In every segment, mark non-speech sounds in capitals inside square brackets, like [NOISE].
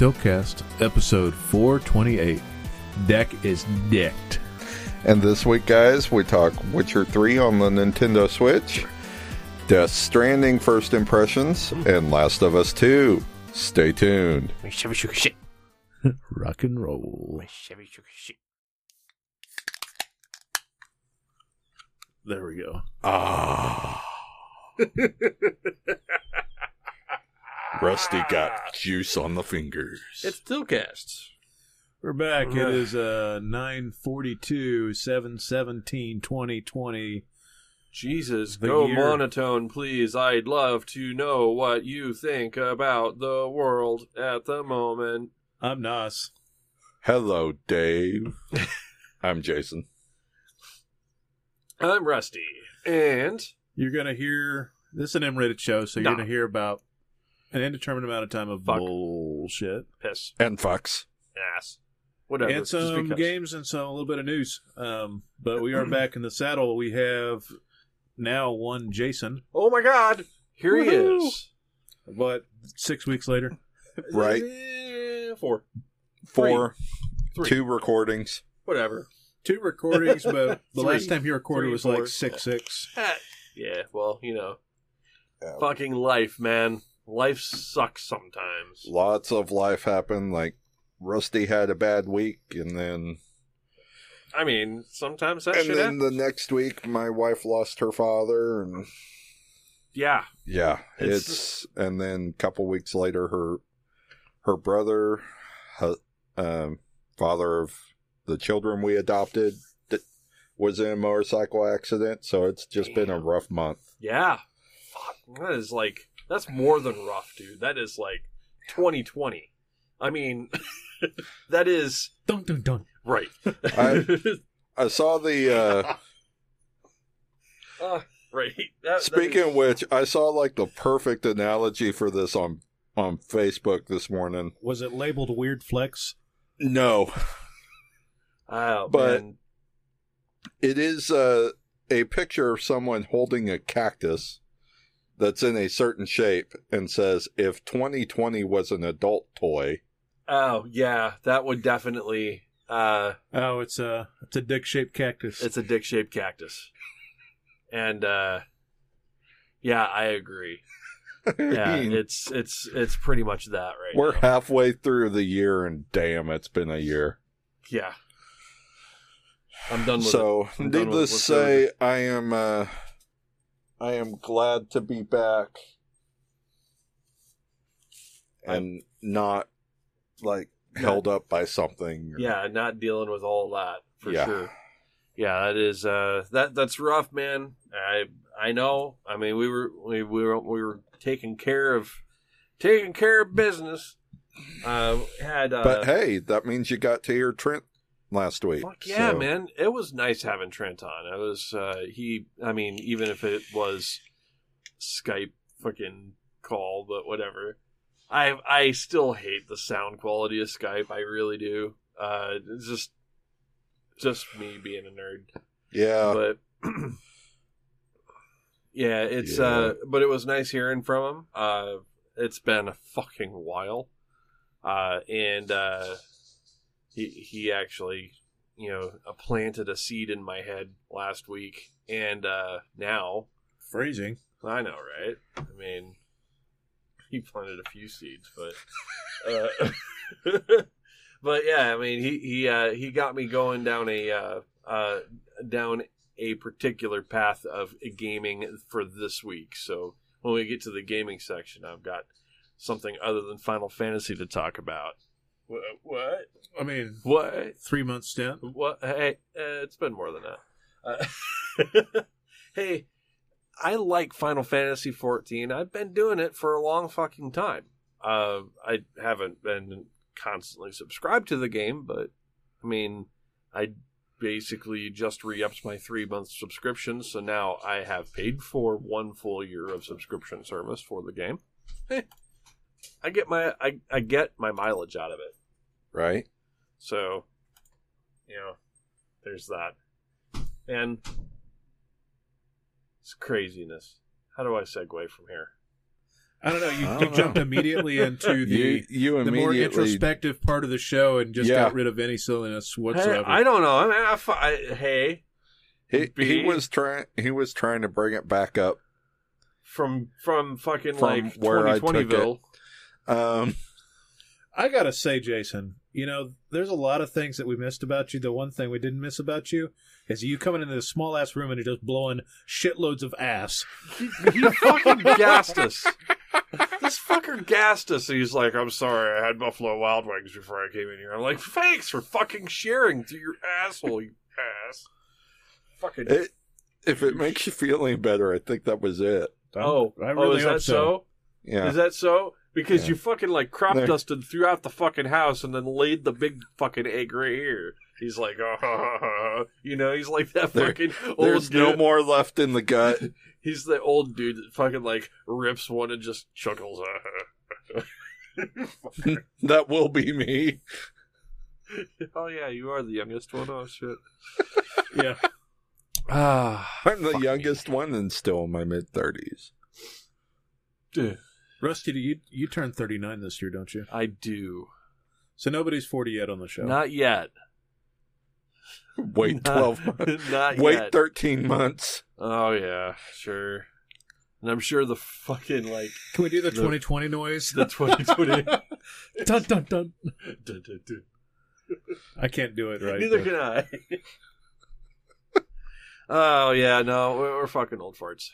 It's Tiltcast, episode 428. Deck is decked. And this week, guys, we talk Witcher 3 on the Nintendo Switch, Death Stranding First Impressions, and Last of Us 2. Stay tuned. [LAUGHS] Rock and roll. There we go. Ah. [LAUGHS] Rusty got juice on the fingers. It's Tiltcast. We're back. It Ugh. uh 942 717 2020. Jesus, The go year. monotone, please. I'd love to know what you think about the world at the moment. I'm Nas. Hello, Dave. [LAUGHS] I'm Jason. I'm Rusty, and You're going to hear this is an M rated show, so you're Nah. going to hear about an indeterminate amount of time of Fuck. bullshit. piss, And Fox. ass, whatever. and just some because. games and some a little bit of news. Um, but we are [CLEARS THROAT] back in the saddle. We have now one Jason, Oh my God, here he Woohoo. is. but six weeks later. Right. Eh, Four, Four, Three. two recordings. whatever. Two recordings, but [LAUGHS] the Three. last time he recorded Three, was four. like six six. [LAUGHS] Yeah, well, you know, Yeah. fucking life, man. Life sucks sometimes. Lots of life happened. Like, Rusty had a bad week, and then I mean, sometimes that and then happens. the next week, my wife lost her father, and Yeah, yeah, It's- it's, and then a couple weeks later, her her brother, hu- um, father of the children we adopted, was in a motorcycle accident. So it's just been a rough month. Yeah. Fuck. That is like that's more than rough, dude. That is like 2020. I mean, [LAUGHS] that is Dun dun dun. right. I- [LAUGHS] I saw the. Uh, Uh, right. That- that speaking is- of which, I saw like the perfect analogy for this on on Facebook this morning. Was it labeled weird flex? No, [LAUGHS] oh, but- man. It is uh, a picture of someone holding a cactus that's in a certain shape and says, if 2020 was an adult toy, oh yeah, that would definitely. Uh, Oh, it's a it's a dick shaped cactus. it's a dick-shaped cactus, and uh, yeah, I agree. [LAUGHS] Yeah, it's it's it's pretty much that right. we're now. halfway through the year and damn, it's been a year. yeah. I'm done with. So, I'm needless to say, I am, uh, I am glad to be back and not like held up by something. or- Yeah, not dealing with all that for Yeah. sure. Yeah, that is uh that that's rough, man. I I know. I mean, we were we, we were we were taking care of taking care of business. Uh had uh But hey, that means you got to hear Trent last week. fuck yeah, so- man. It was nice having Trent on. It was uh he I mean, even if it was Skype fucking call, but whatever. I I still hate the sound quality of Skype. I really do. Uh it's just just me being a nerd. Yeah. but [CLEARS THROAT] yeah, it's Yeah. uh but it was nice hearing from him. Uh it's been a fucking while. Uh and uh he he actually, you know, uh, planted a seed in my head last week and uh now Phrasing. I know, right? I mean, [LAUGHS] he planted a few seeds, but, uh, [LAUGHS] but yeah, I mean, he he uh, he got me going down a uh, uh, down a particular path of gaming for this week. So when we get to the gaming section, I've got something other than Final Fantasy to talk about. What? What? I mean, What? three month stint. What? Hey, uh, it's been more than that. Uh, [LAUGHS] hey, I like Final Fantasy 14. I've been doing it for a long fucking time. Uh, I haven't been constantly subscribed to the game, but I mean, I basically just re-upped my three month subscription, so now I have paid for one full year of subscription service for the game. Eh, I get my I, I get my mileage out of it. Right? So, you know, there's that. And it's craziness. How do I segue from here? I don't know. You, don't [LAUGHS] jumped know. immediately [LAUGHS] into the you you the more immediately introspective part of the show and just Yeah. got rid of any silliness Hey, whatsoever. I don't know. I mean, I, I, hey, he, he was trying he was trying to bring it back up. from from fucking From like where I took 2020ville. Um, I gotta say, Jason, you know, there's a lot of things that we missed about you. The one thing we didn't miss about you is you coming into this small ass room and you're just blowing shitloads of ass. He, he fucking gassed us. This fucker gassed us. He's like, I'm sorry, I had Buffalo Wild Wings before I came in here. I'm like, thanks for fucking sharing through your asshole, you ass. Fucking. it, if it makes you feel any better, I think that was it. oh, I oh, really is hope that so. so? Yeah. Is that so? Because Yeah. you fucking like crop There- dusted throughout the fucking house and then laid the big fucking egg right here. He's like, oh, [LAUGHS] you know, he's like that There- fucking There's old no more left in the gut. [LAUGHS] He's the old dude that fucking like rips one and just chuckles. [LAUGHS] that will be me. oh yeah, you are the youngest one. Oh shit. Yeah. Ah, I'm the youngest one and still in my mid thirties. Rusty, do you you turn 39 this year, don't you? I do. So nobody's 40 yet on the show. Not yet. Wait Not- twelve [LAUGHS] months. Not Wait yet. thirteen months. oh yeah, sure. And I'm sure the fucking like Can we do the The- 2020 noise? the 2020. [LAUGHS] dun dun dun. Dun, dun, dun. I can't do it right. Neither but- can I. [LAUGHS] oh yeah, no, we're, we're fucking old farts.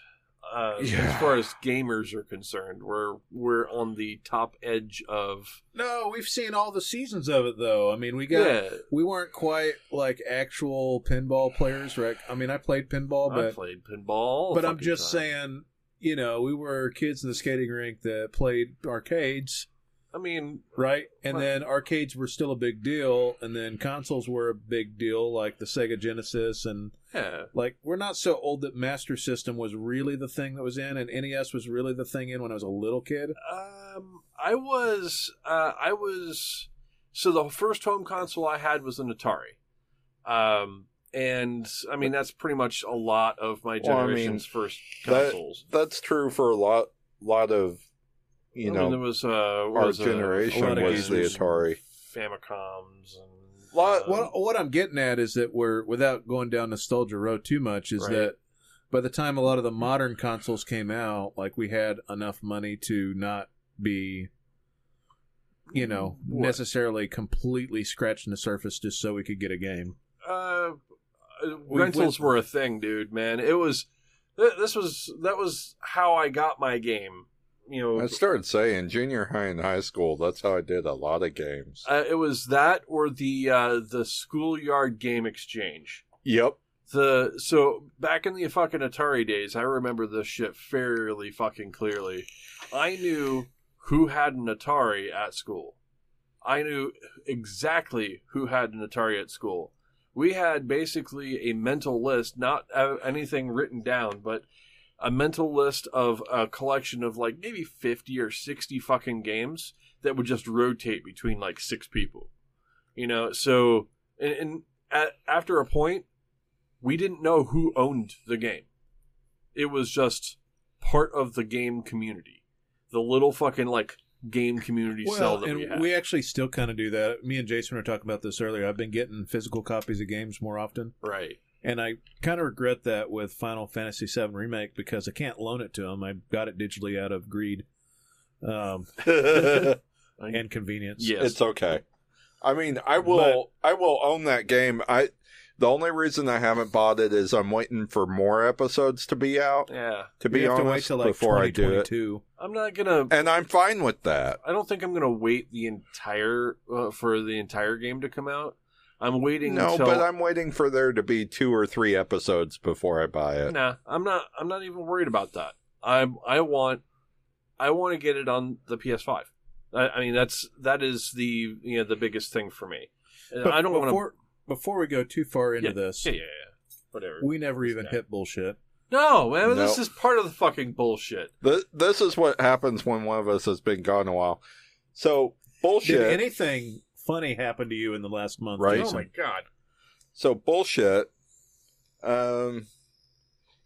Uh, Yeah. As far as gamers are concerned, we're we're on the top edge of No, we've seen all the seasons of it though. I mean, we got yeah. we weren't quite like actual pinball players, right? I mean, I played pinball, I but played pinball, but I'm just time. saying, you know, we were kids in the skating rink that played arcades, I mean, right? And Well- then arcades were still a big deal, and then consoles were a big deal, like the Sega Genesis, and yeah, like we're not so old that Master System was really the thing that was in, and NES was really the thing in when I was a little kid. Um, I was, uh, I was. So the first home console I had was an Atari, um, and I mean that's pretty much a lot of my Well, I mean, generation's first that- consoles. That's true for a lot lot of you I know mean, there was uh, our was, uh, generation a lot was the. Atari. Famicoms and Lot- um, What what I'm getting at is that we're without going down nostalgia road too much is Right. that by the time a lot of the modern consoles came out, like we had enough money to not be you know What? necessarily completely scratching the surface just so we could get a game. uh, We rentals went- were a thing, dude. Man, it was. This was that was how I got my game. You know, I started saying junior high and high school. That's how I did a lot of games. uh, it was that or the uh, the schoolyard game exchange. Yep. The so back in the fucking Atari days, I remember this shit fairly fucking clearly. I knew who had an Atari at school. I knew exactly who had an Atari at school. We had basically a mental list, not anything written down, but a mental list of a collection of like maybe 50 or 60 fucking games that would just rotate between like six people. You know, so and, and at, after a point, we didn't know who owned the game. It was just part of the game community. The little fucking like game community cell Well, that and we we actually still kind of do that. Me and Jason were talking about this earlier. I've been getting physical copies of games more often. right. And I kind of regret that with Final Fantasy VII Remake because I can't loan it to him. I got it digitally out of greed um, [LAUGHS] and convenience. Yes. It's okay. I mean, I will. I will own that game. I. The only reason I haven't bought it is I'm waiting for more episodes to be out. yeah. To be have to wait honest, till like before I do it, 2022. I'm not gonna. and I'm fine with that. I don't think I'm gonna wait the entire uh, for the entire game to come out. I'm waiting No, until. but I'm waiting for there to be two or three episodes before I buy it. Nah, I'm not. I'm not even worried about that. I'm. I want. I want to get it on the PS5. I, I mean, that's that is the you know the biggest thing for me. But I don't want to. before, Before we go too far into Yeah, this, Yeah, yeah, yeah. Whatever. we never even Okay. hit bullshit. no, man, this is part of the fucking bullshit. Th- this is what happens when one of us has been gone a while. So bullshit. Did anything funny happened to you in the last month? Right. Oh my god. So bullshit. Um,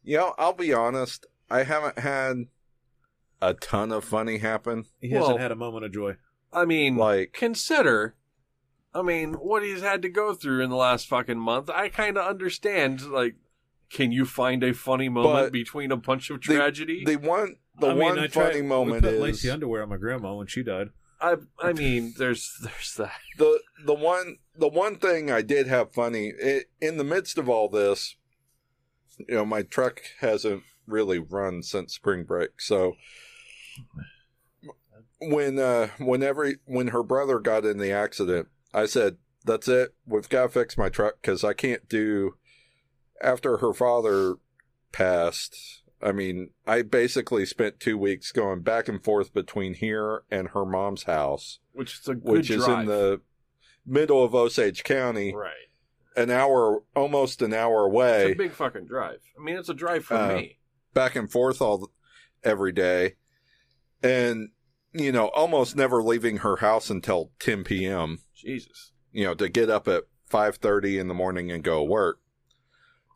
you know, I'll be honest. I haven't had a ton of funny happen. He hasn't Well- had a moment of joy. I mean, Like, consider. I mean, what he's had to go through in the last fucking month. I kind of understand. Like, can you find a funny moment But between a bunch of the- tragedy? the one, the I mean, one I tried- funny we moment put is lacy underwear on my grandma when she died. I, I mean, there's, there's that. the the one the one thing I did have funny i in the midst of all this. You know, my truck hasn't really run since spring break, so when uh whenever when her brother got in the accident, I said, "That's it. We've got to fix my truck because I can't do." After her father passed, I mean, I basically spent two weeks going back and forth between here and her mom's house, Which is a good which is in the middle of Osage County, right. an hour, almost an hour away, It's a big fucking drive. I mean, it's a drive for Uh, me. back and forth all every day, and you know, almost never leaving her house until 10 p.m. Jesus. You know, to get up at 5:30 in the morning and go work.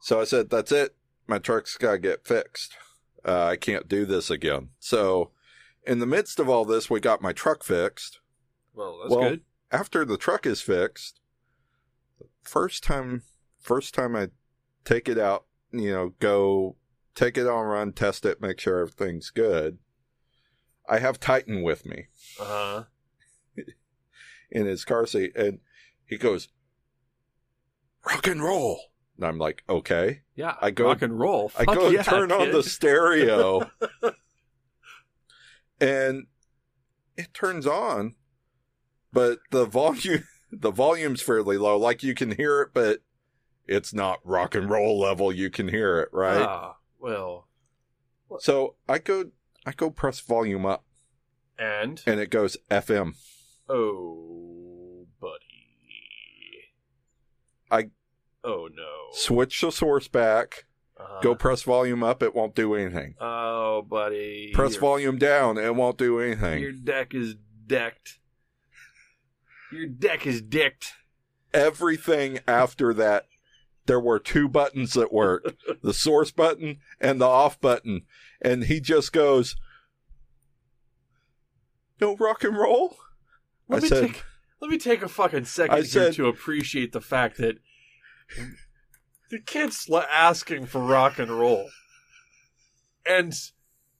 So I said, "That's it. My truck's got to get fixed. Uh, I can't do this again." So, in the midst of all this, we got my truck fixed. Well, that's Well, good. after the truck is fixed, first time first time I take it out, you know, go take it on run, test it, make sure everything's good. I have Titan with me Uh huh. [LAUGHS] in his car seat and he goes, Rock and roll. And I'm like, okay. Yeah. I go- rock and roll. I go yeah, turn on the stereo [LAUGHS] and it turns on, but the volume [LAUGHS] the volume's fairly low. Like you can hear it, but it's not rock and roll level. You can hear it, right? Ah, well, So I go I go press volume up and and it goes FM. oh, buddy. I- Oh no. Switch the source back, Uh-huh. go press volume up, it won't do anything. Oh, buddy. Press Your- volume down, it won't do anything. Your deck is decked. Your deck is dicked. everything after that, there were two buttons that worked [LAUGHS] the source button and the off button. And he just goes, No rock and roll? Let I me said- take let me take a fucking second I here said- to appreciate the fact that the kid's asking for rock and roll and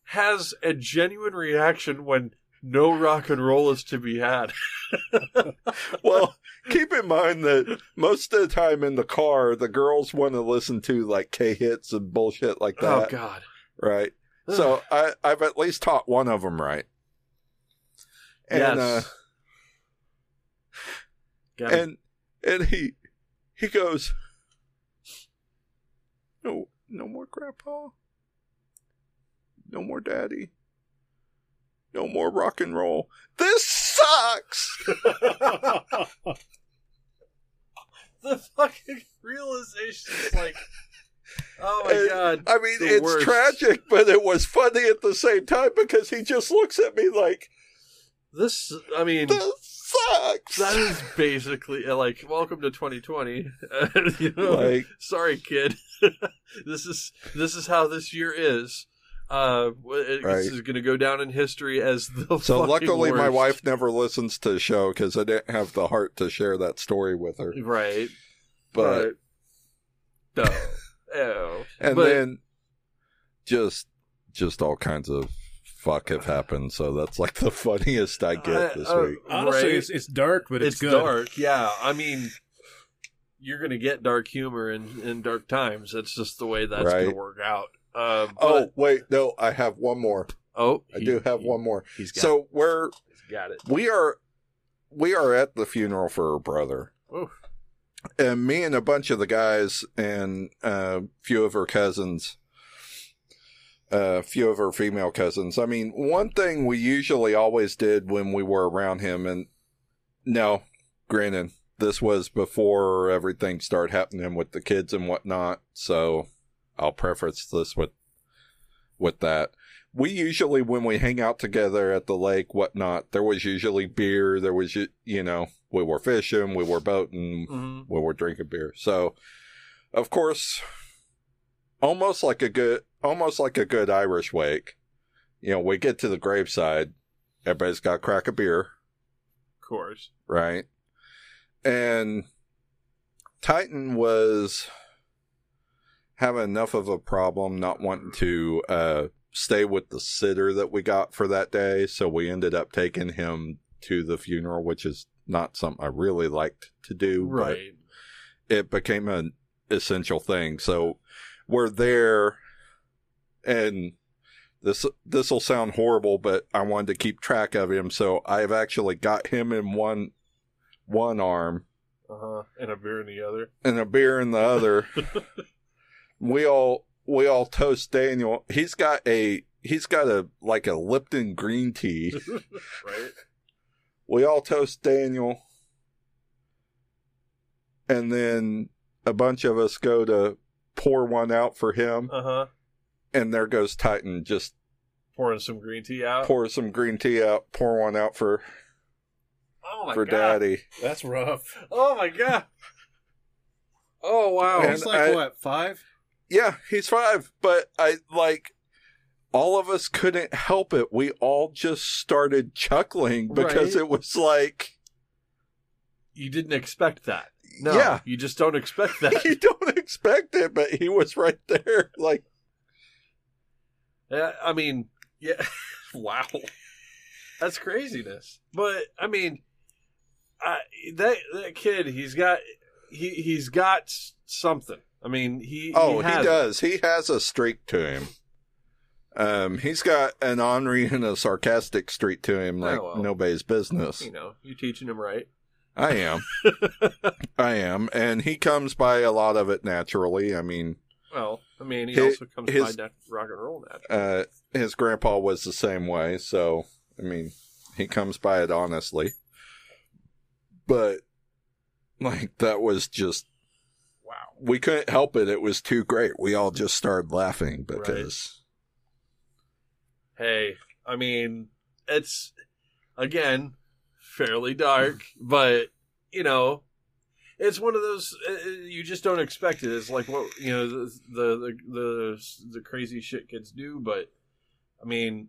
has a genuine reaction when no rock and roll is to be had. [LAUGHS] Well, keep in mind that most of the time in the car, the girls want to listen to like K hits and bullshit like that. oh god. right? So I, I've at least taught one of them right. And, yes. uh, Got it. and and he he goes no no more grandpa no more daddy no more rock and roll this sucks [LAUGHS] the fucking realization is like, oh my And, god. i mean The it's worst. tragic but it was funny at the same time because he just looks at me like This, I mean, this sucks that is basically like, welcome to 2020. [LAUGHS] you know, like sorry, kid. [LAUGHS] this is this is how this year is. Uh, it, Right. this is going to go down in history as the. [LAUGHS] so luckily my wife never listens to the show because i didn't have the heart to share that story with her right? but no, ew. and But- then just just all kinds of fuck have happened so that's like the [LAUGHS] funniest i get I- this uh, week Honestly, Right. it's, it's dark, but it's, it's good. dark. Yeah, I mean, you're gonna get dark humor in in dark times. That's just the way that's Right. gonna work out. Uh, oh wait no i have one more oh, i he- do have he- one more He's got so we're. He's got it. we are we are at the funeral for her brother Oof. and me and a bunch of the guys and a few of her cousins a few of her female cousins i mean one thing we usually always did when we were around him and no granted this was before everything started happening with the kids and whatnot so i'll preface this with with that we usually when we hang out together at the lake whatnot there was usually beer there was you know we were fishing we were boating Mhm. when we're drinking beer. So, of course, almost like a good, almost like a good Irish wake, you know, we get to the graveside. Everybody's got a crack of beer, Of course. right? And Titan was having enough of a problem not wanting to uh, stay with the sitter that we got for that day. So we ended up taking him to the funeral, which is not something I really liked to do. but Right. it became an essential thing. So we're there, and this this will sound horrible, but I wanted to keep track of him, so I've actually got him in one one arm Uh huh. And a beer in the other. and a beer in the other. [LAUGHS] we all we all toast Daniel. He's got a he's got a like a Lipton green tea. [LAUGHS] right. we all toast Daniel, and then a bunch of us go to pour one out for him, Uh huh. And there goes Titan. Just Pouring some green tea out. pour some green tea out, pour one out for oh my for god. Daddy. That's rough. Oh my god. Oh wow. And He's like I- what five? Yeah, he's five, but I like. All of us couldn't help it. We all just started chuckling because Right. it was like, you didn't expect that. No. yeah, You just don't expect [LAUGHS] that. you don't expect it, but he was right there. Like, Yeah, I mean, yeah. [LAUGHS] wow. That's craziness. But I mean, I, that that kid, he's got he he's got something. I mean, he Oh, he, has it. does. He has a streak to him. Um, he's got an ornery and a sarcastic streak to him, like Oh, well. nobody's business. You know, you're teaching him right. I am, [LAUGHS] I am, and he comes by a lot of it naturally. I mean, Well, I mean, he His- also comes his- by nat- rock and roll naturally. uh, his grandpa was the same way, so I mean, he comes by it honestly. But like that was just wow. we couldn't help it. It was too great. We all just started laughing because Hey, I mean, it's again fairly dark, but you know, it's one of those uh, uh, you just don't expect it. It's like what you know the the the the, the crazy shit kids do, but I mean,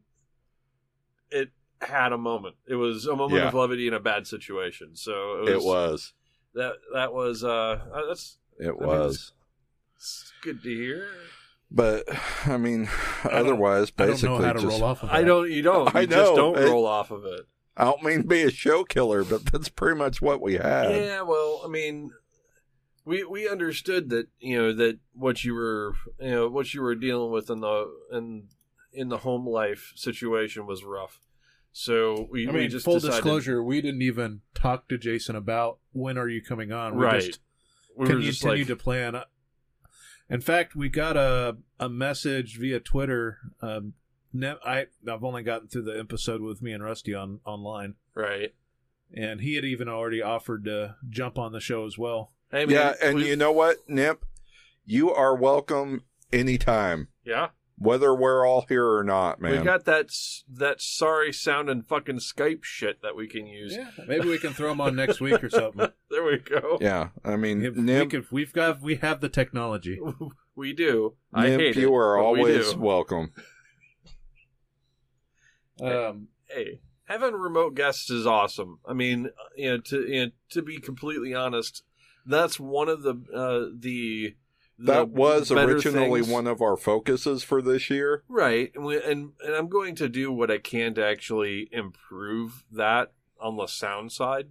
it had a moment. It was a moment Yeah. of levity in a bad situation. So it was, it was. that that was uh uh, that's It mean, was. it's good to hear. But I mean, don't- otherwise, I don't basically, know how to just roll off of that. I don't. You don't. You I just don't It- roll off of it. I don't mean to be a show killer, but that's pretty much what we had. Yeah, well, I mean, we we understood that you know that what you were you know what you were dealing with in the in in the home life situation was rough. So we I we mean, just full decided, disclosure, we didn't even talk to Jason about when are you coming on. We right? just we were just continued like, to plan. In fact, we got a a message via Twitter. Um, ne- I I've only gotten through the episode with me and Rusty on online, right. and he had even already offered to jump on the show as well. I mean, yeah, and we- you know what, Nip? You are welcome anytime, yeah, whether we're all here or not, man. we got that that sorry sounding fucking Skype shit that we can use. Yeah, maybe we can throw him on next week or something. [LAUGHS] There we go. yeah, I mean, If we Nip, can, we've got we have the technology. [LAUGHS] We do. I Nip, hate you it, are but we always welcome. Um, hey, having remote guests is awesome. I mean, you know, to you know, to be completely honest, that's one of the uh, the That was originally things. one of our focuses for this year. right, and, we, and and I'm going to do what I can to actually improve that on the sound side.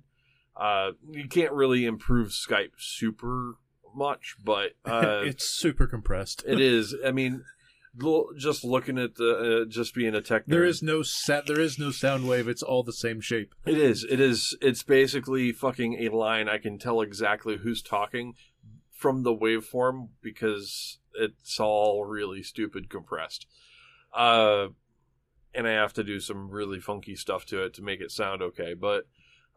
Uh, you can't really improve Skype super much, but [LAUGHS] uh, it's super compressed. it is. I mean. Just looking at the uh, just being a tech, There nerd. is no set. There is no sound wave. It's all the same shape. It is. It is. It's basically fucking a line. I can tell exactly who's talking from the waveform because it's all really stupid compressed. Uh, and I have to do some really funky stuff to it to make it sound okay. But,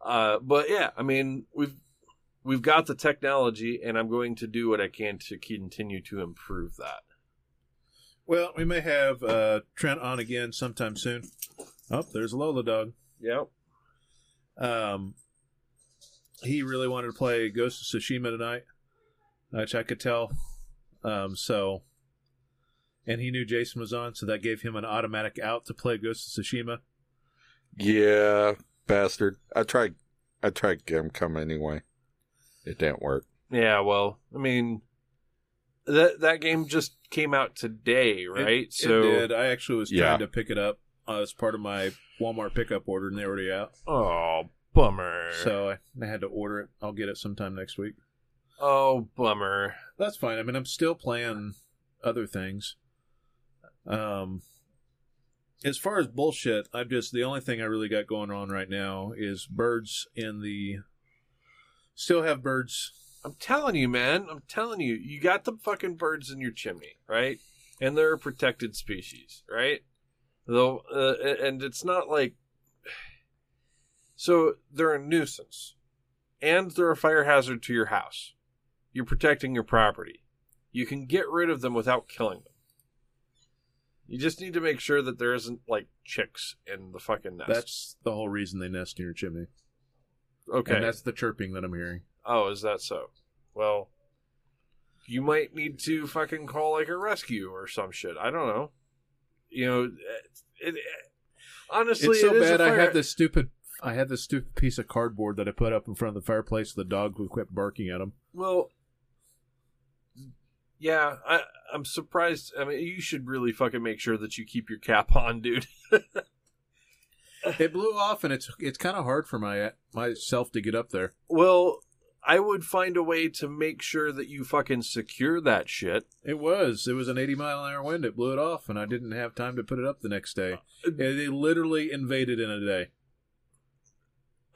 uh, but yeah, I mean, we've we've got the technology, and I'm going to do what I can to continue to improve that. Well, we may have uh, Trent on again sometime soon. Oh, there's Lola Dog. Yep. Um, he really wanted to play Ghost of Tsushima tonight, which I could tell. Um, so and he knew Jason was on, so that gave him an automatic out to play Ghost of Tsushima. Yeah, bastard. I tried. I tried to get him come anyway. It didn't work. Yeah, well, I mean, that that game just came out today, right? It, so, it did. I actually was trying Yeah. to pick it up uh, as part of my Walmart pickup order, and they're already out. oh bummer. So I, I had to order it. I'll get it sometime next week. oh bummer. That's fine. I mean, I'm still playing other things. Um, as far as bullshit, I'm just the only thing I really got going on right now is birds in the. Still have birds. I'm telling you, man. I'm telling you, you got the fucking birds in your chimney, right? And they're a protected species, right? Though, uh, and it's not like. So they're a nuisance, and they're a fire hazard to your house. You're protecting your property. You can get rid of them without killing them. You just need to make sure that there isn't like chicks in the fucking nest. That's the whole reason they nest in your chimney. okay. And that's the chirping that I'm hearing. Oh, is that so? Well, you might need to fucking call like a rescue or some shit. I don't know. You know, it, it, honestly, it's so it is a bad. I had this stupid. I had this stupid piece of cardboard that I put up in front of the fireplace. The dog would quit barking at him. Well, yeah, I, I'm surprised. I mean, you should really fucking make sure that you keep your cap on, dude. [LAUGHS] It blew off, and it's it's kind of hard for my myself to get up there. well, I would find a way to make sure that you fucking secure that shit. It was. It was an 80 mile an hour wind. It blew it off, and I didn't have time to put it up the next day. Uh, yeah, They literally invaded in a day.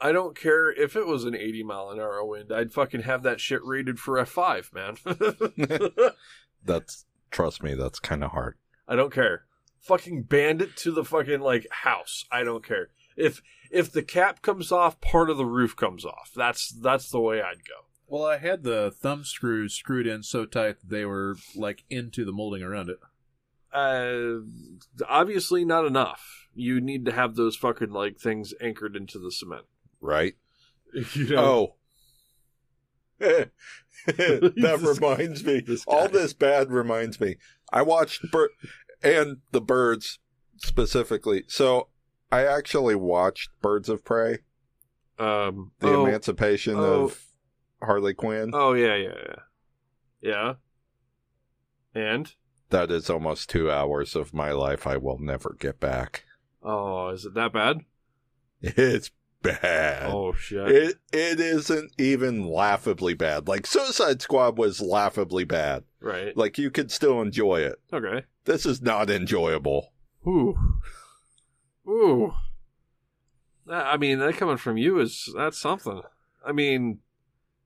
I don't care if it was an 80 mile an hour wind. I'd fucking have that shit rated for F5, man. [LAUGHS] [LAUGHS] That's trust me. That's kind of hard. I don't care. Fucking band it to the fucking like house. I don't care. If if the cap comes off, part of the roof comes off. That's that's the way I'd go. Well, I had the thumb screws screwed in so tight that they were like into the molding around it. Uh, obviously not enough. You need to have those fucking like things anchored into the cement. Right? [LAUGHS] You know? Oh. [LAUGHS] that [LAUGHS] reminds me. this All this bad reminds me. I watched Bir- and the birds specifically. So I actually watched Birds of Prey, Um. the oh, emancipation oh. of Harley Quinn. oh yeah yeah yeah yeah. And That is almost two hours of my life I will never get back. oh, is it that bad? [LAUGHS] It's bad. Oh shit. It it isn't even laughably bad. Like Suicide Squad was laughably bad. right. Like you could still enjoy it. Okay. This is not enjoyable. Ooh. Ooh. I mean, that coming from you is that's something. I mean,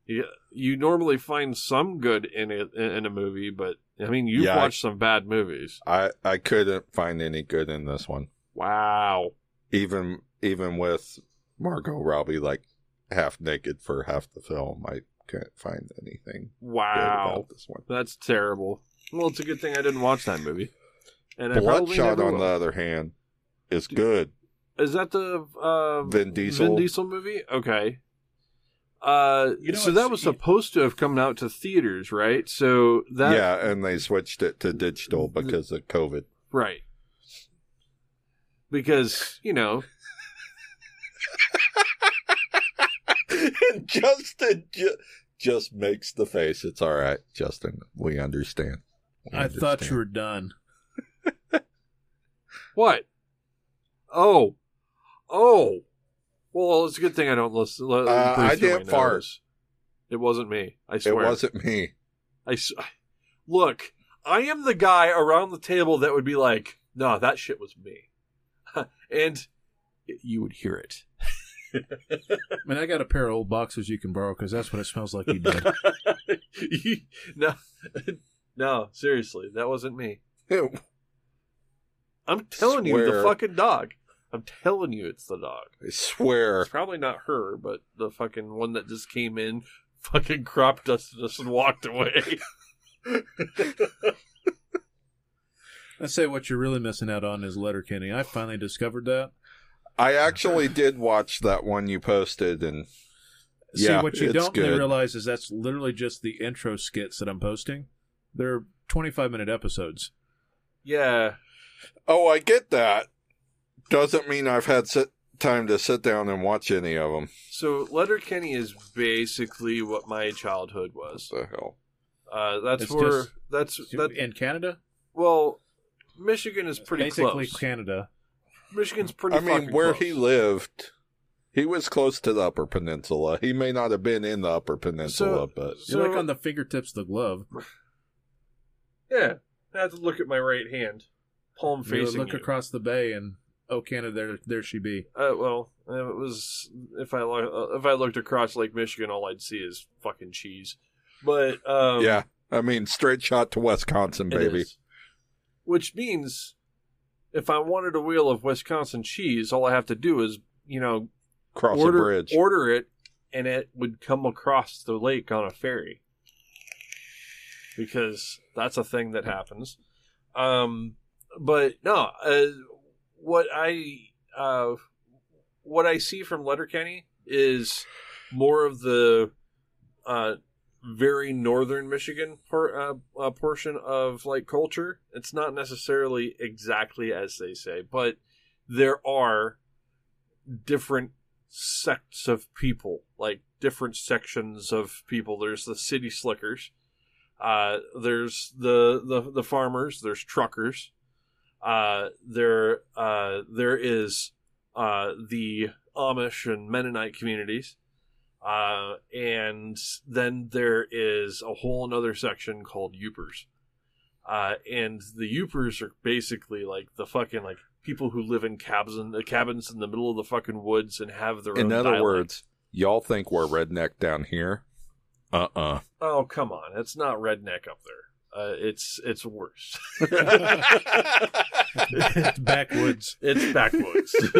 you, you normally find some good in it in a movie, but I mean, you've Yeah, I- watched some bad movies. I I couldn't find any good in this one. Wow. Even even with Margot Robbie like half naked for half the film, I couldn't find anything Wow. about this one. That's terrible. Well, it's a good thing I didn't watch that movie. And I Bloodshot, on will. the other hand, is good. Is that the uh, Vin Diesel. Vin Diesel movie? Okay. Uh, You know, so that was supposed to have come out to theaters, right? So that yeah, and they switched it to digital because of COVID. Right. Because, you know, and [LAUGHS] Justin ju- just makes the face. It's all right, Justin. We understand. We I thought you were done. what? Oh. Oh. Well, it's a good thing I don't listen. Uh, I didn't fart. nose. It wasn't me. I swear. It wasn't me. I s- Look, I am the guy around the table that would be like, no, that shit was me. [LAUGHS] and you would hear it. I mean, I got a pair of old boxers you can borrow because that's what it smells like you did. [LAUGHS] no, [LAUGHS] no, seriously, that wasn't me. I'm telling you, the fucking dog. I'm telling you, it's the dog. I swear. It's probably not her, but the fucking one that just came in, [LAUGHS] fucking crop dusted us and walked away. [LAUGHS] I say what you're really missing out on is Letterkenny. I finally discovered that. I actually did watch that one you posted, and See, Yeah, what you don't really realize is that's literally just the intro skits that I'm posting. They're 25 minute episodes. Yeah, Oh, I get that. Doesn't mean I've had sit- time to sit down and watch any of them. so Letterkenny is basically what my childhood was. The hell. Uh, that's It's where just- that's that. in Canada, Well, Michigan is pretty basically close. Canada. Michigan's pretty. I mean, fucking where close. he lived, he was close to the Upper Peninsula. He may not have been in the Upper Peninsula, So- but So- You're like on the fingertips of the glove. Yeah, I have to look at my right hand, palm You facing. look you. across the bay, and oh, Canada, there, there she be. Uh, well, uh, it was if I lo- uh, if I looked across Lake Michigan, all I'd see is fucking cheese. But um, yeah. I mean, straight shot to Wisconsin, baby. is. Which means, if I wanted a wheel of Wisconsin cheese, all I have to do is you know Cross order a bridge. order it, and it would come across the lake on a ferry. Because that's a thing that happens. Um, but no, uh, what I uh, what I see from Letterkenny is more of the uh, very northern Michigan por- uh, uh, portion of like culture. It's not necessarily exactly as they say, but there are different sects of people, like different sections of people. There's the city slickers. Uh, there's the, the the farmers. There's truckers. Uh, there uh, there is uh, the Amish and Mennonite communities. Uh, and then there is a whole another section called Yoopers. Uh, and the Yoopers are basically like the fucking like people who live in cabins in, cabins in the middle of the fucking woods and have their own. In other dialect. words, y'all think we're redneck down here? Uh uh Oh come on, it's not redneck up there. Uh, it's it's worse. it's backwoods. It's backwoods. [LAUGHS]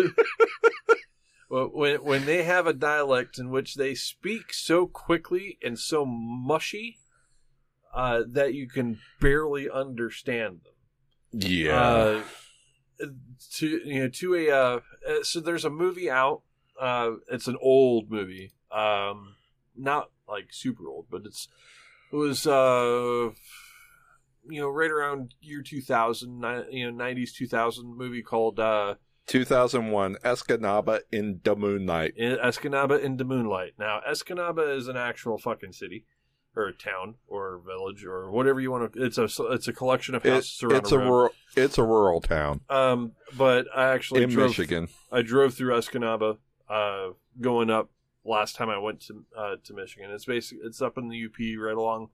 Well, when when they have a dialect in which they speak so quickly and so mushy uh, that you can barely understand them. Yeah. Uh, to you know, to a uh, uh, so there's a movie out. Uh, it's an old movie. Um, not like super old, but it's it was uh, you know right around year 2000, you know 90s 2000 movie called uh, 2001 Escanaba in the Moonlight. in Escanaba in the Moonlight. Now, Escanaba is an actual fucking city, or town, or village, or whatever you want to. It's a it's a collection of It- houses around it's a a road. rural, it's a rural town um, but I actually in drove. Michigan. I drove through Escanaba, uh, going up last time I went to uh, to Michigan. It's basically it's up in the UP, right along,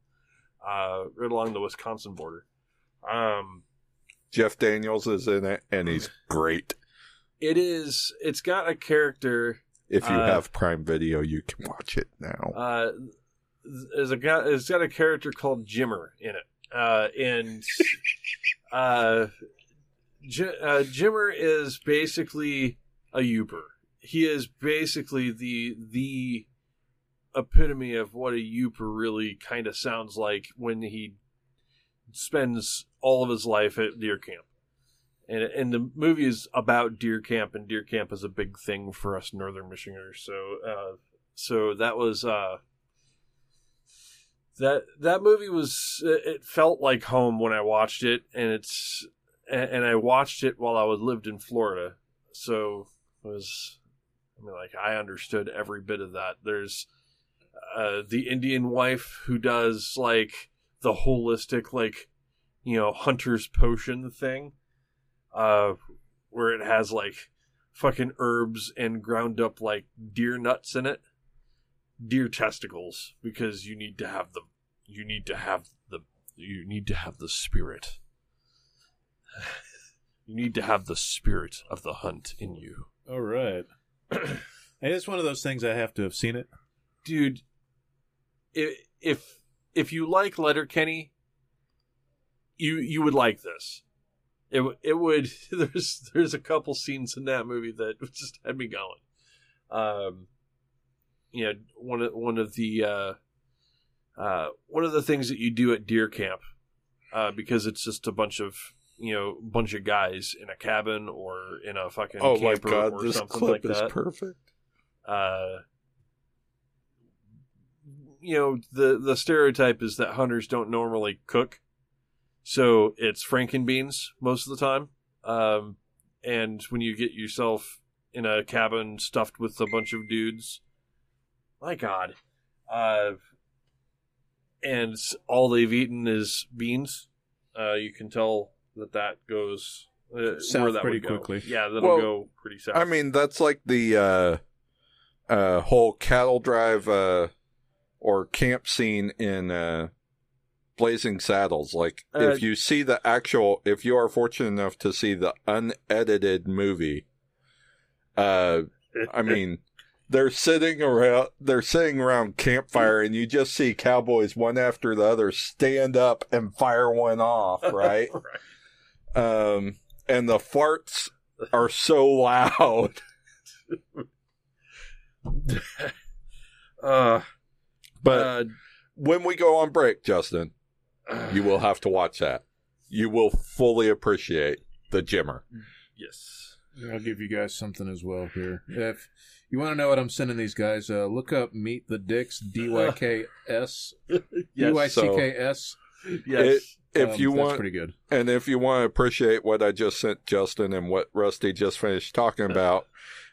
uh, right along the Wisconsin border. Um, Jeff Daniels is in it, and he's great. it is. It's got a character If you Uh, have Prime Video, you can watch it now. uh, there's a guy. It's got a character called Jimmer in it, uh, and [LAUGHS] uh, J- uh, Jimmer is basically a Yooper. He is basically the the epitome of what a Yooper really kind of sounds like when he spends all of his life at deer camp. And, and the movie is about deer camp, and deer camp is a big thing for us northern Michiganders. So, uh, so that was uh, that that movie was it felt like home when I watched it, and it's and I watched it while I was lived in Florida, so it was I mean like I understood every bit of that. There's uh, the Indian wife who does like the holistic like you know hunter's potion thing, uh, where it has like fucking herbs and ground up like deer nuts in it deer testicles because you need to have the you need to have the you need to have the spirit [SIGHS] you need to have the spirit of the hunt in you All right. [CLEARS THROAT] it's one of those things I have to have seen it. dude if if you like Letterkenny you you would like this. It it would [LAUGHS] there's there's a couple scenes in that movie that [LAUGHS] just had me going. Um you know one of one of the uh uh one of the things that you do at deer camp uh because it's just a bunch of you know bunch of guys in a cabin or in a fucking oh my god, or this clip like is that. perfect. uh, you know the the stereotype is that hunters don't normally cook So it's Frankenbeans most of the time. Um, and when you get yourself in a cabin stuffed with a bunch of dudes, my God, uh, and all they've eaten is beans, uh, you can tell that that goes uh, South where that pretty would go. quickly. Yeah, that'll Well, go pretty south. I mean, that's like the uh, uh, whole cattle drive uh, or camp scene in uh, Blazing Saddles. Like, Uh, if you see the actual, if you are fortunate enough to see the unedited movie, uh, I [LAUGHS] mean, they're sitting around, they're sitting around campfire, and you just see cowboys one after the other stand up and fire one off, [LAUGHS] right? um, and the farts are so loud. [LAUGHS] uh, But uh, when we go on break, Justin, you will have to watch that. You will fully appreciate the Jimmer. yes. I'll give you guys something as well here. If you want to know what I'm sending these guys, uh, look up Meet the Dicks, D Y K S. [LAUGHS] D Yes. Y C K S. yes. If Um, you that's want, pretty good. and if you want to appreciate what I just sent Justin and what Rusty just finished talking [LAUGHS] about,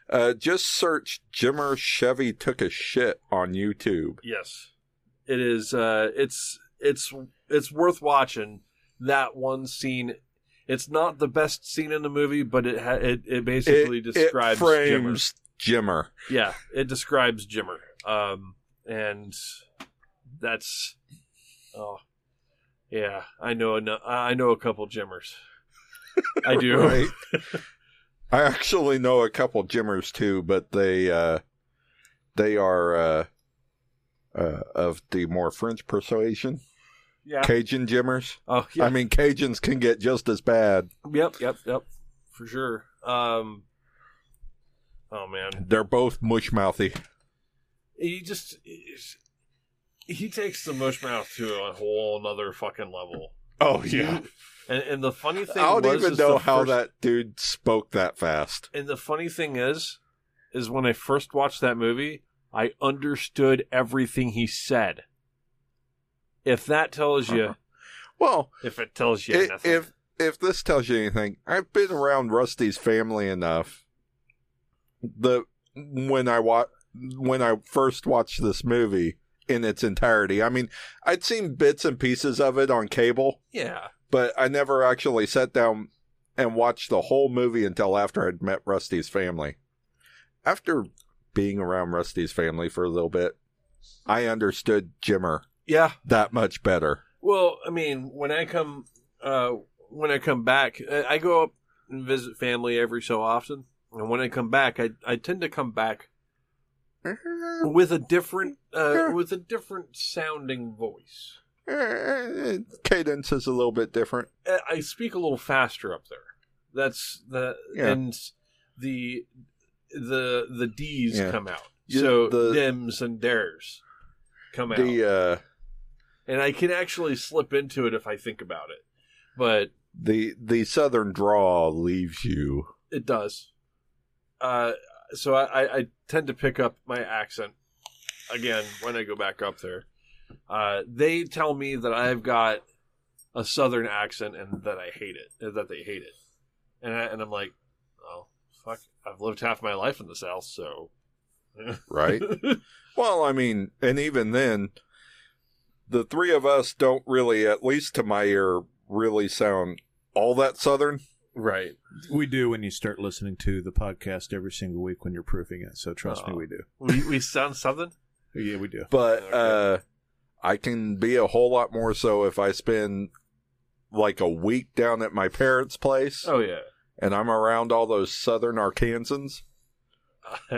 uh, just search Jimmer Chevy took a shit on YouTube. Yes, it is. Uh, it's it's it's worth watching. That one scene. It's not the best scene in the movie, but it ha- it, it basically It, it describes Jimmer. Jimmer. Yeah, it describes Jimmer. Um, and that's oh yeah, I know a, I know a couple Jimmers. I do. [LAUGHS] [LAUGHS] I actually know a couple Jimmers too, but they uh, they are uh, uh, of the more French persuasion. Yeah. Cajun Jimmers. Oh yeah. I mean, Cajuns can get just as bad. Yep. Yep. Yep. For sure. Um. Oh man. They're both mush mouthy. he just he takes the mush mouth to a whole another fucking level. Oh and, and the funny thing is, I don't even know how first- that dude spoke that fast. And the funny thing is, is when I first watched that movie, I understood everything he said. If that tells you, Uh-huh. Well, if it tells you i- nothing, if if this tells you anything, I've been around Rusty's family enough. The when I wa- when I first watched this movie in its entirety, I mean, I'd seen bits and pieces of it on cable, yeah, but I never actually sat down and watched the whole movie until after I'd met Rusty's family. After being around Rusty's family for a little bit, I understood Jimmer yeah. that much better. Well, I mean, when I come, uh, when I come back, I I go up and visit family every so often, and when I come back, I I tend to come back [LAUGHS] with a different, uh, with a different sounding voice. Eh, Cadence is a little bit different. I I speak a little faster up there. That's the Yeah. and the the the D's Yeah. come out. So the- dems and dares come out, uh, and I can actually slip into it if I think about it. But the the southern draw leaves you. it does. Uh, so I, I tend to pick up my accent again when I go back up there. Uh, they tell me that I've got a southern accent and that I hate it, that they hate it, and I, and I'm like, oh fuck, I've lived half my life in the South, so [LAUGHS] Right. well, I mean, and even then, the three of us don't really, at least to my ear, really sound all that southern. right. We do when you start listening to the podcast every single week when you're proofing it. So trust me, Oh. we do. We we sound southern. Yeah, we do. But Okay. uh, I can be a whole lot more so if I spend like a week down at my parents' place Oh yeah. and I'm around all those southern Arkansans. [LAUGHS]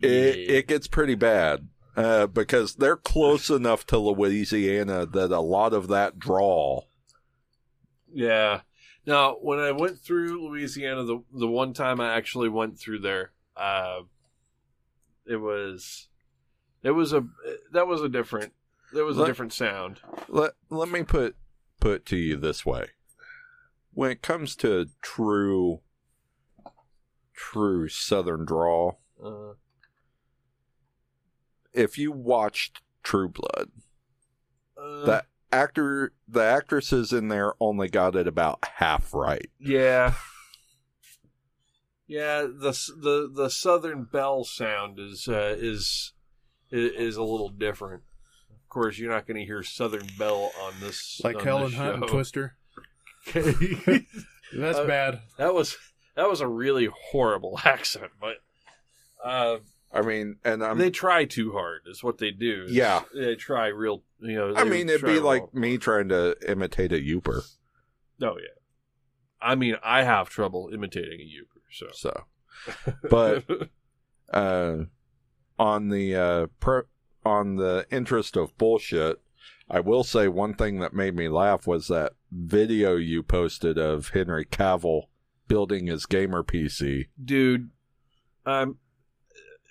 It, it gets pretty bad uh, because they're close enough to Louisiana that a lot of that draw. Yeah. Now, when I went through Louisiana, the the one time I actually went through there, uh, it was, it was a that was a different, there was a different sound. Let let me put put to you this way: when it comes to true true Southern draw, Uh, if you watched True Blood, uh, that actor the actresses in there only got it about half right. Yeah. Yeah, the the the Southern belle sound is uh, is is a little different. Of course, you're not going to hear Southern Belle on this Like on Helen this Hunt and. Twister. that [LAUGHS] That's Uh, bad. was that was a really horrible [LAUGHS] accent, but uh, I mean, and I'm they try too hard. Is what they do. Yeah. they try real. You know, I mean, it'd be like real- me trying to imitate a Yooper. Oh yeah. I mean, I have trouble imitating a Yooper, so. So, but [LAUGHS] uh, on the uh, per- on the interest of bullshit, I will say one thing that made me laugh was that video you posted of Henry Cavill building his gamer PC. dude, um,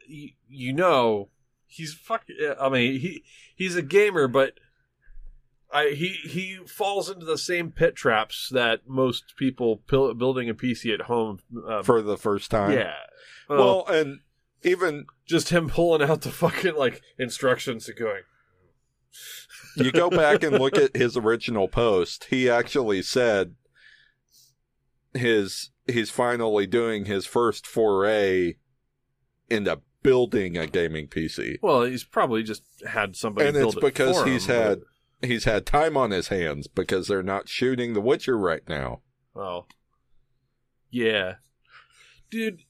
you, you know, he's fucking. I mean, he he's a gamer, but I he he falls into the same pit traps that most people pil- building a PC at home. Um, for the first time. yeah, Well, and even just him pulling out the fucking like instructions and going. you go back and look at his original post, he actually said his he's finally doing his first foray into building a gaming PC. Well, he's probably just had somebody. and it's it because for he's him, had he's had time on his hands because they're not shooting The Witcher right now. but- Oh, yeah, dude.